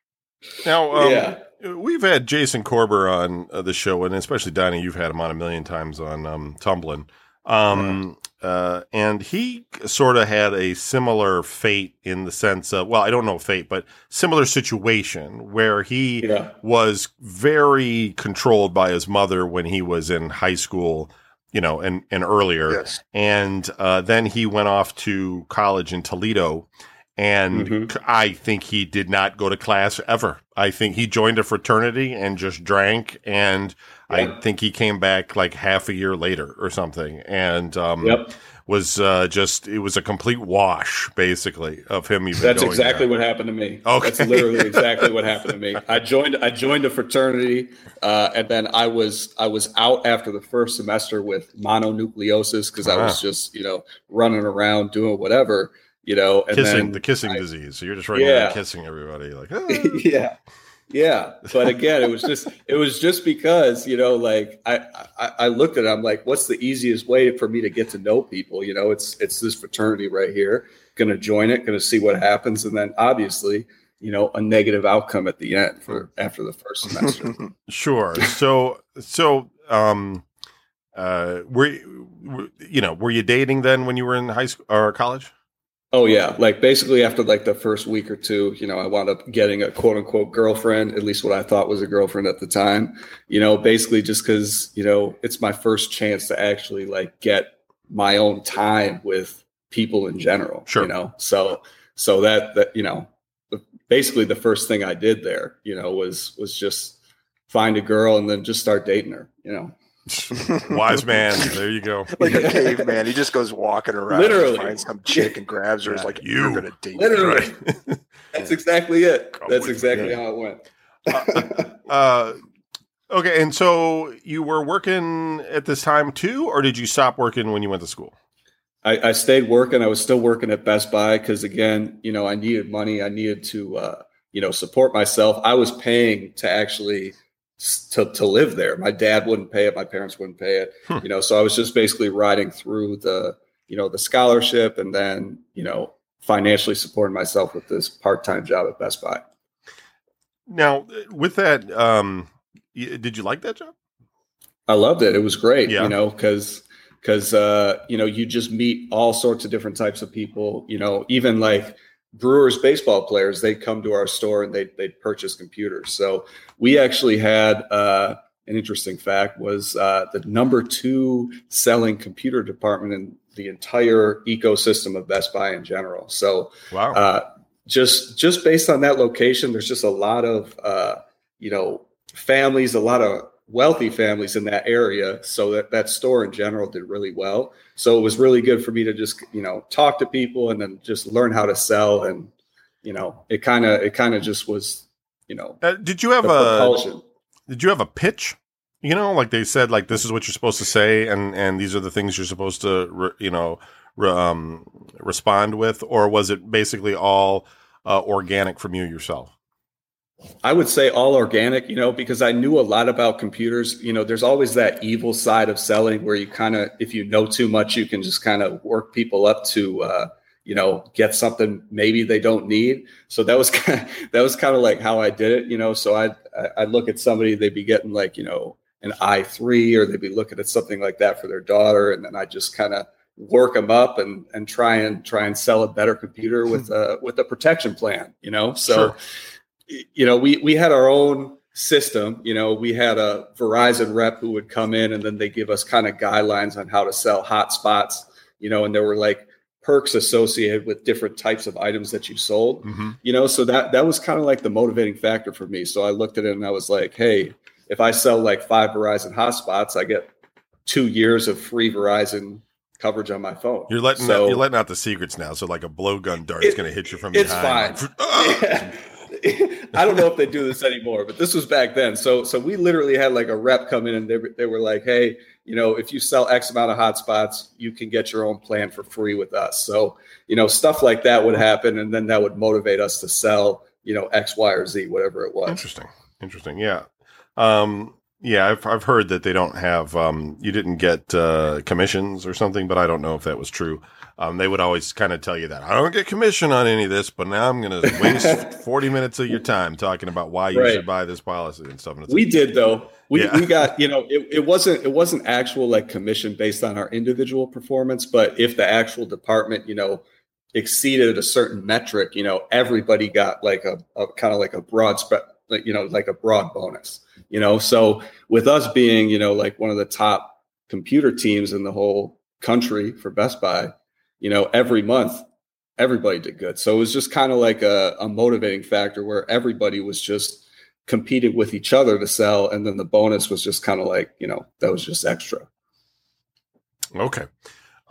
Now, um, Yeah. We've had Jason Corber on uh, the show, and especially Donnie, you've had him on a million times on um, Tumblin. Um, uh, and he sort of had a similar fate in the sense of, well, I don't know fate, but similar situation where he Yeah. was very controlled by his mother when he was in high school you know, and and earlier, Yes. and uh, then he went off to college in Toledo. And Mhm. c- I think he did not go to class ever. I think he joined a fraternity and just drank. And I think he came back like half a year later or something. And um, Yep. was uh, just it was a complete wash, basically, of him even. That's exactly there. what happened to me. Okay. That's literally exactly what happened to me. I joined I joined a fraternity, uh, and then I was I was out after the first semester with mononucleosis because I was Ah. just you know running around doing whatever you know, and kissing then the kissing I- disease. So you're just running Yeah. around kissing everybody, like [laughs] ah. yeah yeah but again it was just it was just because you know like I, I i looked at it i'm like what's the easiest way for me to get to know people you know it's it's this fraternity right here gonna join it gonna see what happens and then obviously you know a negative outcome at the end for after the first semester [laughs] Sure. So, so, um, uh, were you, were- you know, were you dating then when you were in high school or college? Oh yeah, like basically after like the first week or two, you know, I wound up getting a quote unquote girlfriend, at least what I thought was a girlfriend at the time. You know, basically just because you know it's my first chance to actually like get my own time with people in general. Sure. You know, so so that that you know, basically the first thing I did there, you know, was was just find a girl and then just start dating her. You know. [laughs] Wise man. There you go. [laughs] like a caveman. He just goes walking around, Literally. and finds some chick and grabs her. It's Yeah. like You. you're gonna date. me." Literally. Right. [laughs] That's exactly it. Come That's exactly me. how it went. Uh, okay. And so you were working at this time too, or did you stop working when you went to school? I, I stayed working. I was still working at Best Buy because, again, you know, I needed money. I needed to, uh, you know, support myself. I was paying to actually s- to, to live there. My dad wouldn't pay it. My parents wouldn't pay it. Hmm. You know, so I was just basically riding through the, you know, the scholarship and then, you know, financially supporting myself with this part time job at Best Buy. Now, with that, um, did you like that job? I loved it. It was great, Yeah. you know, because because uh, you know you just meet all sorts of different types of people. You know, even like Brewers baseball players, they'd come to our store and they they purchase computers. So we actually had uh, an interesting fact was uh, the number two selling computer department in the entire ecosystem of Best Buy in general. So Wow. uh, just just based on that location, there's just a lot of uh, you know families, a lot of wealthy families in that area. So that that store in general did really well. So it was really good for me to just you know talk to people and then just learn how to sell and you know it kind of it kind of just was you know Uh, did you have a propulsion. did you have a pitch you know like they said like this is what you're supposed to say and and these are the things you're supposed to re, you know re, um, respond with or was it basically all uh, organic from you yourself I would say all organic, you know, because I knew a lot about computers. You know, there's always that evil side of selling where you kind of, if you know too much, you can just kind of work people up to, uh, you know, get something maybe they don't need. So that was [laughs] kind of, that was kind of like how I did it, you know. So I I look at somebody, they'd be getting like, you know, an i3 or they'd be looking at something like that for their daughter, and then I just kind of work them up and and try and try and sell a better computer with a with a protection plan, you know. So Sure. You know, we we had our own system. You know, we had a Verizon rep who would come in and then they give us kind of guidelines on how to sell hotspots. You know, and there were like perks associated with different types of items that you sold. mm-hmm. You know, so that that was kind of like the motivating factor for me. So I looked at it and I was like, hey, if I sell like five Verizon hotspots, I get two years of free Verizon coverage on my phone. you're letting So- out, you're letting out the secrets now so like a blowgun dart is going to hit you from it's behind fine. [laughs] Ah! [laughs] [laughs] I don't know if they do this anymore, but this was back then. So so we literally had like a rep come in and they, they were like, hey, you know, if you sell X amount of hotspots, you can get your own plan for free with us. So, you know, stuff like that would happen. And then that would motivate us to sell, you know, X, Y, or Z, whatever it was. Interesting. Interesting. Yeah. Um, yeah, I've I've heard that they don't have um you didn't get uh commissions or something, but I don't know if that was true. Um they would always kind of tell you that. I don't get commission on any of this, but now I'm going [laughs] to waste 40 minutes of your time talking about why you Right. should buy this policy and stuff. We did though. We, Yeah. we got, you know, it, it wasn't it wasn't actual like commission based on our individual performance, but if the actual department, you know, exceeded a certain metric, you know, everybody got like a, a kind of like a broad spread, like, you know, like a broad bonus, you know. So with us being, you know, like one of the top computer teams in the whole country for Best Buy, you know, every month everybody did good. So it was just kind of like a, a motivating factor where everybody was just competing with each other to sell, and then the bonus was just kind of like you know that was just extra. Okay.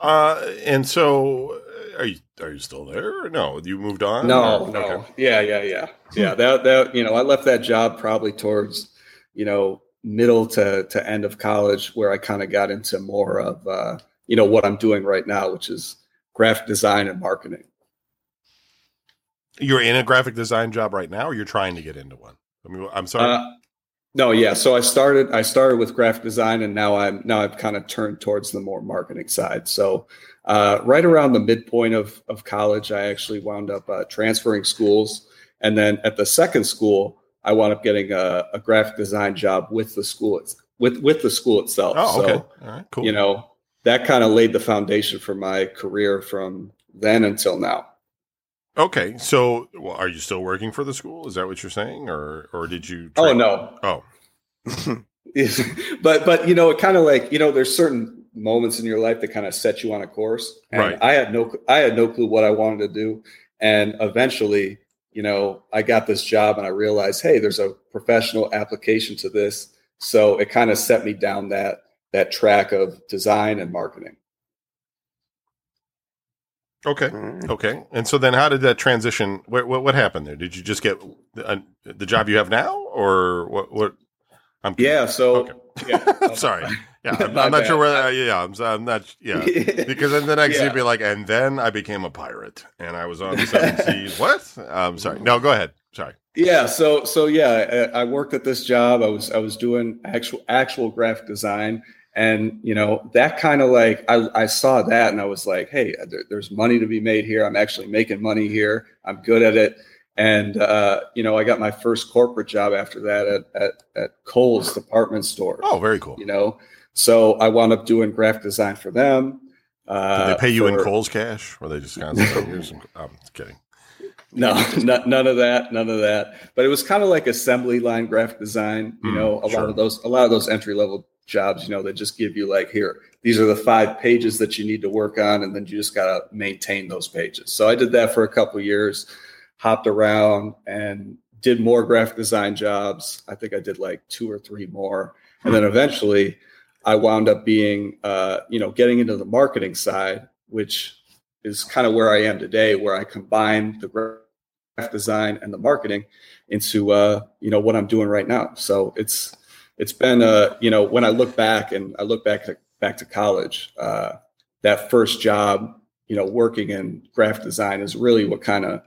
Uh, and so are you are you still there? Or no, you moved on. No, or? no, Okay. yeah, yeah, yeah, yeah. That that you know, I left that job probably towards you know middle to to end of college, where I kind of got into more of uh, you know what I'm doing right now, which is graphic design and marketing. You're in a graphic design job right now, or you're trying to get into one. I mean, I'm sorry. Uh, no, yeah. So I started I started with graphic design, and now I'm now I've kind of turned towards the more marketing side. So uh, right around the midpoint of of college, I actually wound up uh, transferring schools, and then at the second school, I wound up getting a, a graphic design job with the school it's, with with the school itself. oh, So, okay. All right. Cool. You know that kind of laid the foundation for my career from then until now. Okay. So, well, are you still working for the school? Is that what you're saying, or or did you? Oh no, Oh, [laughs] but but you know it kind of like you know there's certain moments in your life that kind of set you on a course and Right. i had no i had no clue what i wanted to do and eventually you know i got this job and i realized hey there's a professional application to this so it kind of set me down that that track of design and marketing okay. Okay. And so then, how did that transition? What what, what happened there? Did you just get the, uh, the job you have now, or what? What? I'm yeah so Okay. yeah [laughs] sorry. [laughs] Yeah, I'm, I'm not bad. sure where. Uh, yeah, I'm, I'm not. Yeah, [laughs] because then the next Yeah. you'd be like, and then I became a pirate, and I was on the seven seas. What? I'm sorry. No, go ahead. Sorry. Yeah, so so yeah, I, I worked at this job. I was I was doing actual actual graphic design, and you know that kind of like I, I saw that and I was like, hey, there, there's money to be made here. I'm actually making money here. I'm good at it, and uh, you know I got my first corporate job after that at at, at Kohl's department store. Oh, very cool. You know, so I wound up doing graphic design for them. Uh, Did they pay you in for- Kohl's cash, or they just kind of? here's some, I'm kidding. No, [laughs] not, none of that, none of that. But it was kind of like assembly line graphic design. You Mm, know, a sure. lot of those, a lot of those entry level jobs. You know, they just give you like, here, these are the five pages that you need to work on, and then you just gotta maintain those pages. So I did that for a couple of years, hopped around and did more graphic design jobs. I think I did like two or three more, and then eventually, I wound up being, uh, you know, getting into the marketing side, which is kind of where I am today, where I combine the graphic design and the marketing into uh, you know what I'm doing right now. So it's it's been uh, you know when I look back and I look back to back to college, uh, that first job, you know, working in graphic design is really what kind of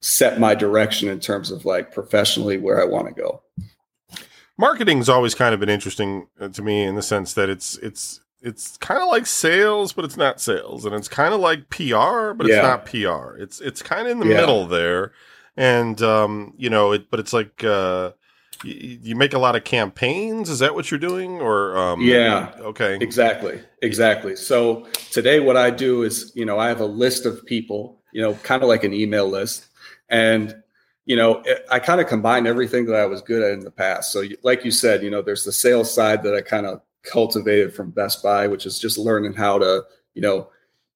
set my direction in terms of like professionally where I want to go. Marketing's always kind of been interesting uh, to me in the sense that it's it's it's kind of like sales, but it's not sales, and it's kind of like PR, but it's not PR. It's it's kind of in the Yeah. middle there, and um, you know, it but it's like uh, you, you make a lot of campaigns. Is that what you're doing, or um, Yeah. okay, Exactly. Exactly. So today what I do is, you know, I have a list of people, you know, kind of like an email list. And, you know, I kind of combine everything that I was good at in the past. So like you said, you know, there's the sales side that I kind of cultivated from Best Buy, which is just learning how to, you know,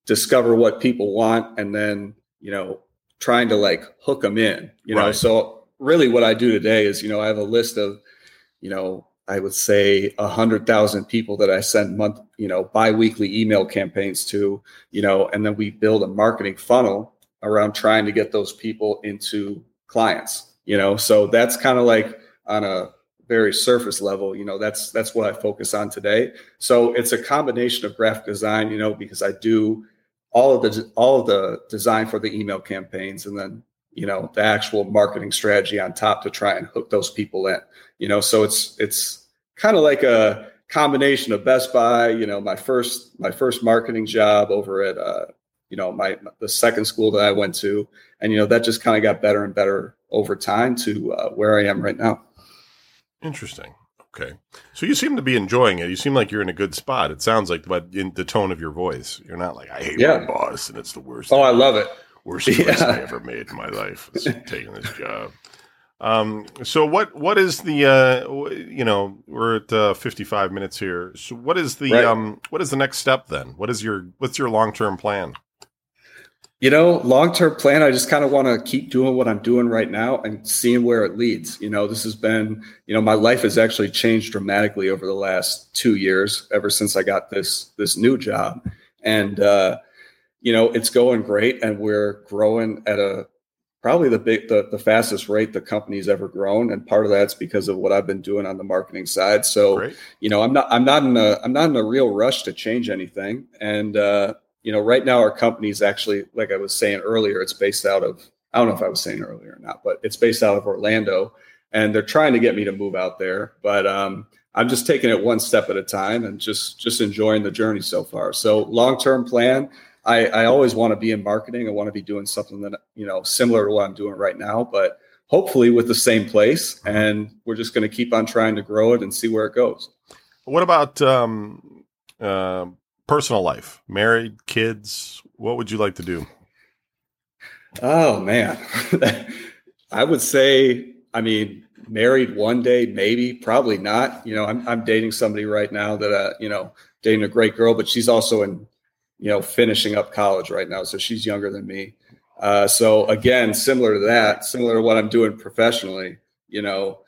discover what people want and then, you know, trying to like hook them in, you know. So really what I do today is, you know, I have a list of, you know, I would say a hundred thousand people that I send month, you know, biweekly email campaigns to, you know, and then we build a marketing funnel around trying to get those people into clients, you know. So that's kind of like on a very surface level, you know, that's that's what I focus on today. So it's a combination of graphic design, you know, because I do all of the all of the design for the email campaigns and then you know the actual marketing strategy on top to try and hook those people in you know so it's it's kind of like a combination of best buy you know my first my first marketing job over at uh you know my the second school that i went to and you know that just kind of got better and better over time to uh, where i am right now interesting. Okay, so you seem to be enjoying it. You seem like you're in a good spot. It sounds like, but in the tone of your voice, you're not like I hate Yeah. my boss and it's the worst. oh i love it worst choice Yeah. I ever made in my life is taking this job. Um, so what what is the uh, you know we're at uh, 55 minutes here. So what is the Right. um what is the next step then? What is your what's your long term plan? You know, long term plan, I just kind of want to keep doing what I'm doing right now and seeing where it leads. You know, this has been, you know, my life has actually changed dramatically over the last two years, ever since I got this this new job. And uh, you know, it's going great and we're growing at a probably the big the, the fastest rate the company's ever grown. And part of that's because of what I've been doing on the marketing side. So Great. you know i'm not i'm not in a i'm not in a real rush to change anything and uh you know right now our company's actually like i was saying earlier it's based out of i don't know if i was saying earlier or not but it's based out of orlando and they're trying to get me to move out there but um i'm just taking it one step at a time and just just enjoying the journey so far so long term plan i i always want to be in marketing i want to be doing something that you know similar to what i'm doing right now but hopefully with the same place and we're just going to keep on trying to grow it and see where it goes What about um uh, personal life? Married, kids? What would you like to do? Oh man, [laughs] I would say, I mean, married one day, maybe, probably not. You know, I'm I'm dating somebody right now that uh, you know, dating a great girl, but she's also in, you know, finishing up college right now, so she's younger than me. Uh, so again, similar to that, similar to what I'm doing professionally, you know,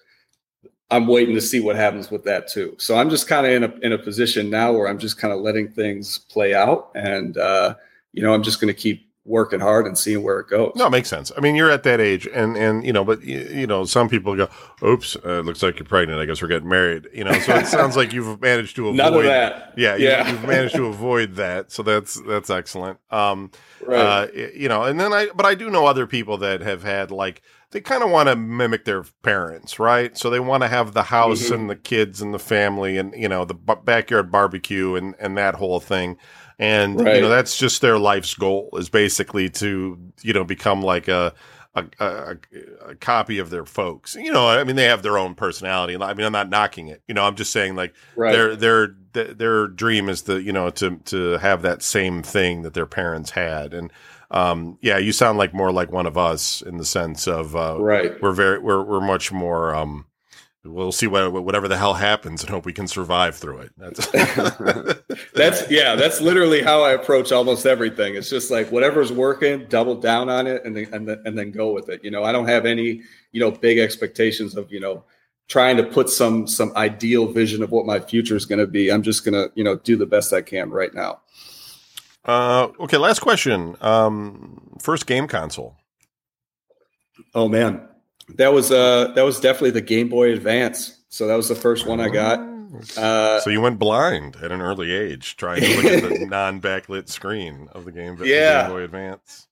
I'm waiting to see what happens with that too. So I'm just kind of in a in a position now where I'm just kind of letting things play out, and uh, you know, I'm just going to keep working hard and seeing where it goes. No, it makes sense. I mean, you're at that age, and and you know, but you know, some people go, "Oops, uh, it looks like you're pregnant. I guess we're getting married." You know, so it [laughs] sounds like you've managed to avoid None of that. Yeah, Yeah. you've managed to avoid that, so that's that's excellent. Um, Right. uh, you know, and then I, but I do know other people that have had like they kind of want to mimic their parents, right? So they want to have the house Mhm. and the kids and the family and you know the b- backyard barbecue and and that whole thing. And you know that's just their life's goal is basically to you know become like a a, a, a copy of their folks. You know, I mean, they have their own personality. I mean, I'm not knocking it. You know, I'm just saying like right. their their their dream is to you know to to have that same thing that their parents had. And um, yeah, you sound like more like one of us in the sense of uh, right. we're very we're we're much more. Um, we'll see what whatever the hell happens and hope we can survive through it. That's [laughs] [laughs] That's yeah, that's literally how I approach almost everything. It's just like whatever's working, double down on it and then and then, and then go with it. You know, I don't have any, you know, big expectations of, you know, trying to put some some ideal vision of what my future is going to be. I'm just going to, you know, do the best I can right now. uh, okay. Last question. Um, first game console. Oh man. That was uh that was definitely the Game Boy Advance. So that was the first one I got. Uh so you went blind at an early age, trying to look at the [laughs] non-backlit screen of the game, Yeah. Game Boy Advance.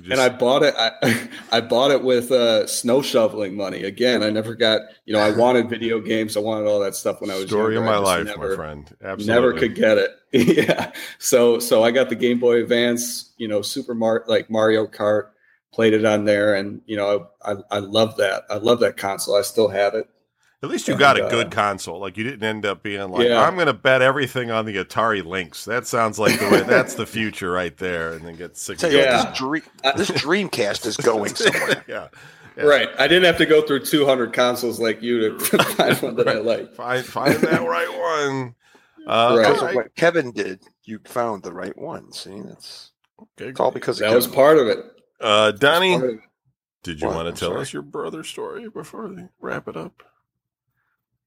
You and I bought it. I, [laughs] I bought it with uh, snow shoveling money. Again, I never got. You know, I wanted [laughs] video games. I wanted all that stuff when I was story younger. of my life, never, my friend. Absolutely, Never could get it. yeah. So so I got the Game Boy Advance. You know, Super Mario like Mario Kart. Played it on there, and you know, I I love that. I love that console. I still have it. At least you And, got a uh, good console. Like you didn't end up being like, Yeah. I'm going to bet everything on the Atari Lynx. That sounds like the way. That's the [laughs] future right there. And then get sick. Tell of you Yeah. this, dream, this Dreamcast is going somewhere. [laughs] yeah. Yeah. Right. I didn't have to go through 200 consoles like you to [laughs] find one that I like. Find find that right one. Uh, Right. all Because of right. what Kevin did, you found the right one. See, that's Okay. it's all because of That was part of it. Uh, Donnie, Part of it. did you What? want I'm to tell sorry. us your brother story before we wrap it up?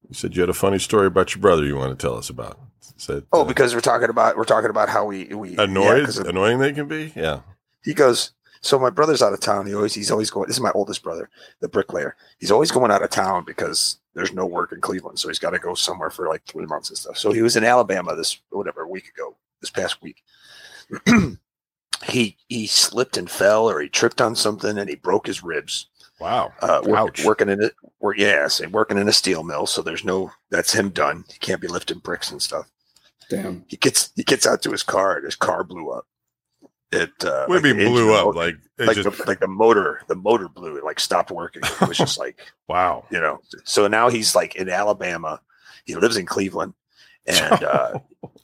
You said you had a funny story about your brother you want to tell us about. Said, Oh, uh, because we're talking about we're talking about how we we yeah, annoyed, of- annoying they can be. Yeah. he goes. So my brother's out of town. He always he's always going. This is my oldest brother, the bricklayer. He's always going out of town because there's no work in Cleveland, so he's got to go somewhere for like three months and stuff. So he was in Alabama this whatever a week ago, this past week. [clears throat] he he slipped and fell, or he tripped on something, and he broke his ribs. Wow. Uh, work, Ouch. working in it, work, yeah, so working in a steel mill. So there's no that's him done. He can't be lifting bricks and stuff. Damn. He gets he gets out to his car, and his car blew up. It uh, What do you the mean blew engine- up? Like, it like just, the, like the motor, the motor blew. It like stopped working. It was just [laughs] like wow. you know. So now he's like in Alabama. He lives in Cleveland, and [laughs] uh,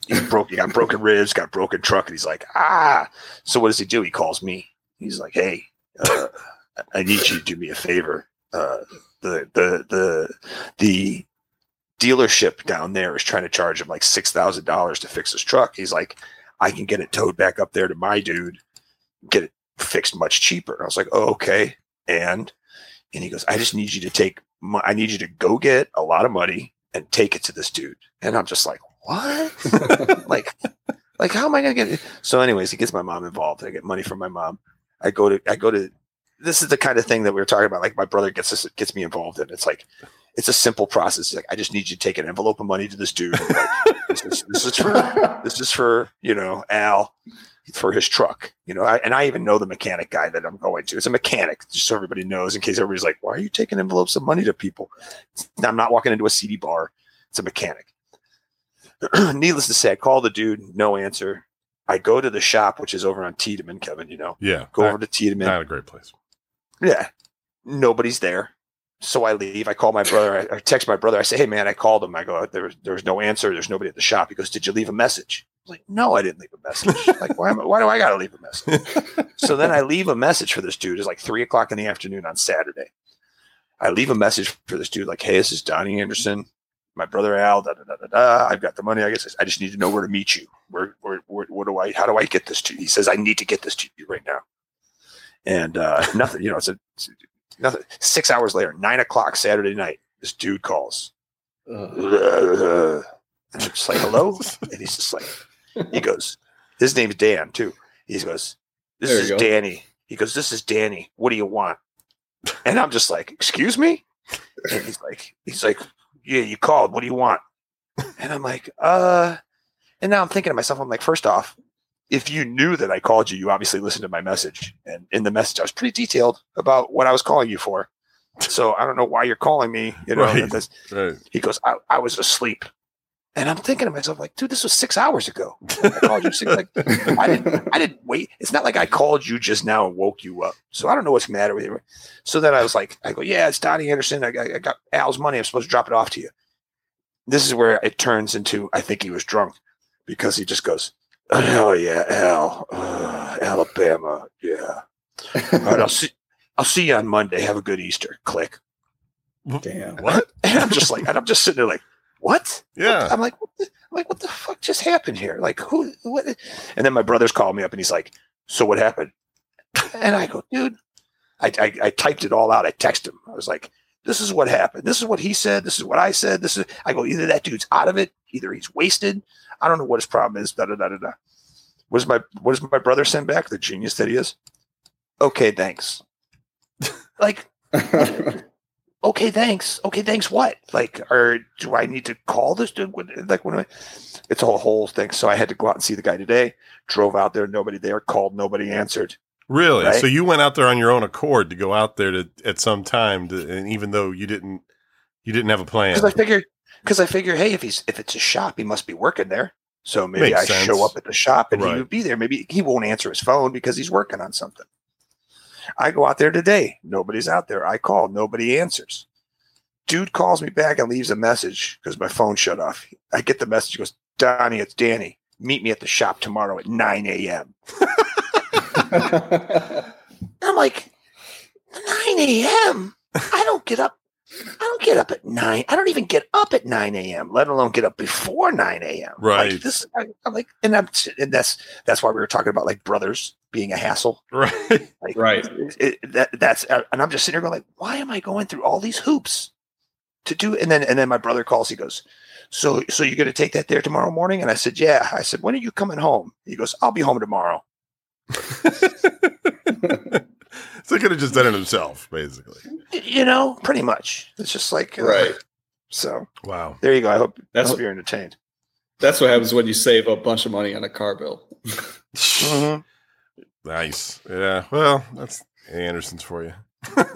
he broke. He got broken ribs, got broken truck, and he's like ah. So what does he do? He calls me. He's like, hey, uh, I need you to do me a favor. Uh, the the the the dealership down there is trying to charge him like six thousand dollars to fix his truck. He's like, I can get it towed back up there to my dude, get it fixed much cheaper. I was like, oh, okay. And and he goes, I just need you to take my, I need you to go get a lot of money and take it to this dude. And I'm just like, what? [laughs] like, like how am I gonna get it? So, anyways, he gets my mom involved. I get money from my mom. I go to I go to this is the kind of thing that we were talking about. Like my brother gets this gets me involved in. It's like it's a simple process. It's like I just need you to take an envelope of money to this dude. Like, this, is, this is for [laughs] this is for you know Al for his truck. You know, I, and I even know the mechanic guy that I'm going to. It's a mechanic, just so everybody knows, in case everybody's like, "Why are you taking envelopes of money to people?" I'm not walking into a seedy bar. It's a mechanic. [clears throat] Needless to say, I call the dude, no answer. I go to the shop, which is over on Tiedemann, Kevin. You know, Yeah. go not, over to Tiedemann. not a great place. Yeah. Nobody's there. So I leave. I call my brother. I, I text my brother. I say, hey, man, I called him. I go, there was, there was no answer. There's nobody at the shop. He goes, did you leave a message? I was like, no, I didn't leave a message. [laughs] like, why, am I, why do I got to leave a message? [laughs] so then I leave a message for this dude. It's like three o'clock in the afternoon on Saturday. I leave a message for this dude, like, hey, this is Donnie Anderson. My brother Al, da da da da da. I've got the money. I guess I just need to know where to meet you. Where, where, where, what do I, how do I get this to you? He says, I need to get this to you right now. And uh, [laughs] nothing, you know, it's a, it's nothing. Six hours later, nine o'clock Saturday night, this dude calls. Ugh. And I'm just like, hello? And he's just like, he goes, his name's Dan too. He goes, this There is. Danny. He goes, this is Danny. What do you want? And I'm just like, excuse me? And he's like, he's like, yeah, you called. What do you want? [laughs] And I'm like, uh, and now I'm thinking to myself, I'm like, first off, if you knew that I called you, you obviously listened to my message. And in the message, I was pretty detailed about what I was calling you for. So I don't know why you're calling me. You know, [laughs] Right. Right. he goes, I, I was asleep. And I'm thinking to myself, like, dude, this was six hours ago. I called you six, like, I didn't, I didn't wait. It's not like I called you just now and woke you up. So I don't know what's the matter with you. So then I was like, I go, yeah, it's Donnie Anderson. I got, I got Al's money. I'm supposed to drop it off to you. This is where it turns into, I think he was drunk because he just goes, oh yeah, Al, uh, Alabama. Yeah. All right. I'll see, I'll see you on Monday. Have a good Easter. Click. Damn. What? And I'm just like, and I'm just sitting there like, what? Yeah. I'm like, what the, I'm like, what the fuck just happened here? Like, who? What? And then my brother's called me up, and he's like, "So what happened?" And I go, "Dude, I, I, I typed it all out. I texted him. I was like, this is what happened. This is what he said. This is what I said. This is." I go, either that dude's out of it, either he's wasted. I don't know what his problem is. Da da da da da. What does my What does my brother send back? The genius that he is. Okay, thanks. [laughs] like [laughs] okay, thanks. Okay, thanks. What? Like, or do I need to call this dude? Like, What- when I, it's a whole, whole thing. So I had to go out and see the guy today. Drove out there, nobody there. Called, nobody answered. Really? Right? So you went out there on your own accord to go out there to at some time, to, and even though you didn't, you didn't have a plan. Because I figured, because I figure, hey, if he's if it's a shop, he must be working there. So maybe Makes I sense. show up at the shop and Right. he would be there. Maybe he won't answer his phone because he's working on something. I go out there today. Nobody's out there. I call. Nobody answers. Dude calls me back and leaves a message because my phone shut off. I get the message. He goes, Donnie, it's Danny. Meet me at the shop tomorrow at 9 a.m. [laughs] I'm like, 9 a.m. I don't get up. I don't get up at nine. I don't even get up at 9 a.m., let alone get up before 9 a.m. Right. Like this, I, I'm like, and I'm, and that's, that's why we were talking about like brothers being a hassle. right. [laughs] Like, Right. it, that, that's, uh, and I'm just sitting there going like, why am I going through all these hoops to do? And then, and then my brother calls, he goes, so, so you're going to take that there tomorrow morning? And I said, yeah. I said, when are you coming home? He goes, I'll be home tomorrow. [laughs] so he could have just done it himself, basically. You know, pretty much. It's just like, uh, right. So Wow. there you go. I hope, I That's what, you're entertained. that's what happens when you save a bunch of money on a car bill. Mhm. Nice. Yeah. Well, that's Anderson's for you.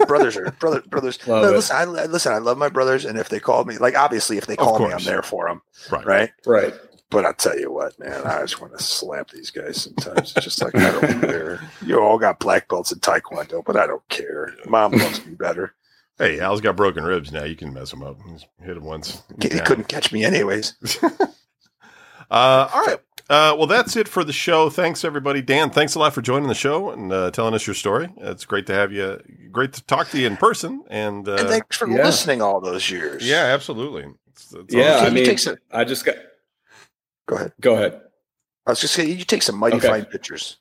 brothers are brother brothers. No, listen, I listen. I love my brothers, and if they call me, like obviously, if they call me, I'm there for them, Right. right? Right. But I tell you what, man, I just want to slap these guys sometimes. It's just like I don't [laughs] care. You all got black belts in taekwondo, but I don't care. Mom loves me better. Hey, Al's got broken ribs now. You can mess him up. Just hit him once. He Yeah. couldn't catch me anyways. [laughs] Uh, all right. Uh, well, that's it for the show. Thanks, everybody. Dan, thanks a lot for joining the show and uh, telling us your story. It's great to have you. Great to talk to you in person. And, uh, and thanks for yeah. listening all those years. yeah, absolutely. It's, it's yeah, awesome. I mean, some- I just got. Go ahead. Go ahead. I was just saying, you take some mighty Okay. fine pictures.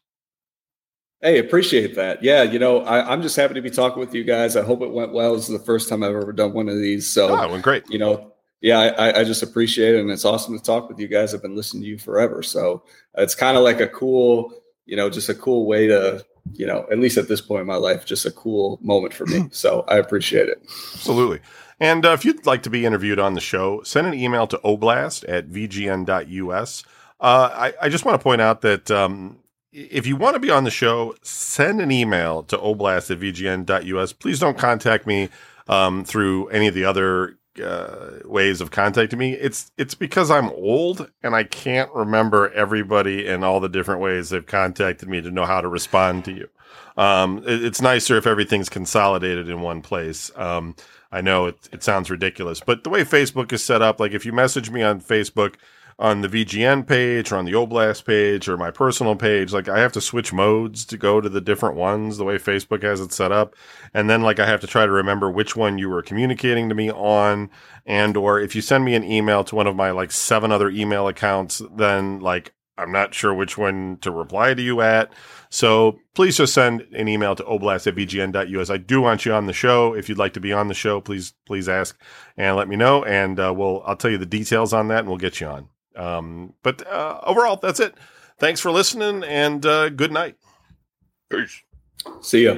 Hey, appreciate that. Yeah, you know, I, I'm just happy to be talking with you guys. I hope it went well. This is the first time I've ever done one of these, so Oh, it went great. you know, yeah, I, I just appreciate it, and it's awesome to talk with you guys. I've been listening to you forever, so it's kind of like a cool, you know, just a cool way to, you know, at least at this point in my life, just a cool moment for me. So I appreciate it. Absolutely. And uh, if you'd like to be interviewed on the show, send an email to oblast at vgn.us. Uh, I, I just want to point out that um, if you want to be on the show, send an email to oblast at vgn.us. Please don't contact me um, through any of the other uh, ways of contacting me. It's it's because I'm old and I can't remember everybody and all the different ways they've contacted me to know how to respond to you. Um, it- it's nicer if everything's consolidated in one place. Um, I know it, it sounds ridiculous, but the way Facebook is set up, like if you message me on Facebook on the VGN page or on the Oblast page or my personal page, like I have to switch modes to go to the different ones the way Facebook has it set up. And then like I have to try to remember which one you were communicating to me on. And or if you send me an email to one of my like seven other email accounts, then like I'm not sure which one to reply to you at. So please just send an email to oblast at vgn.us. I do want you on the show. If you'd like to be on the show, please, please ask and let me know. And uh, we'll, I'll tell you the details on that and we'll get you on. Um, but uh, overall, that's it. Thanks for listening and uh, good night. Peace. See ya.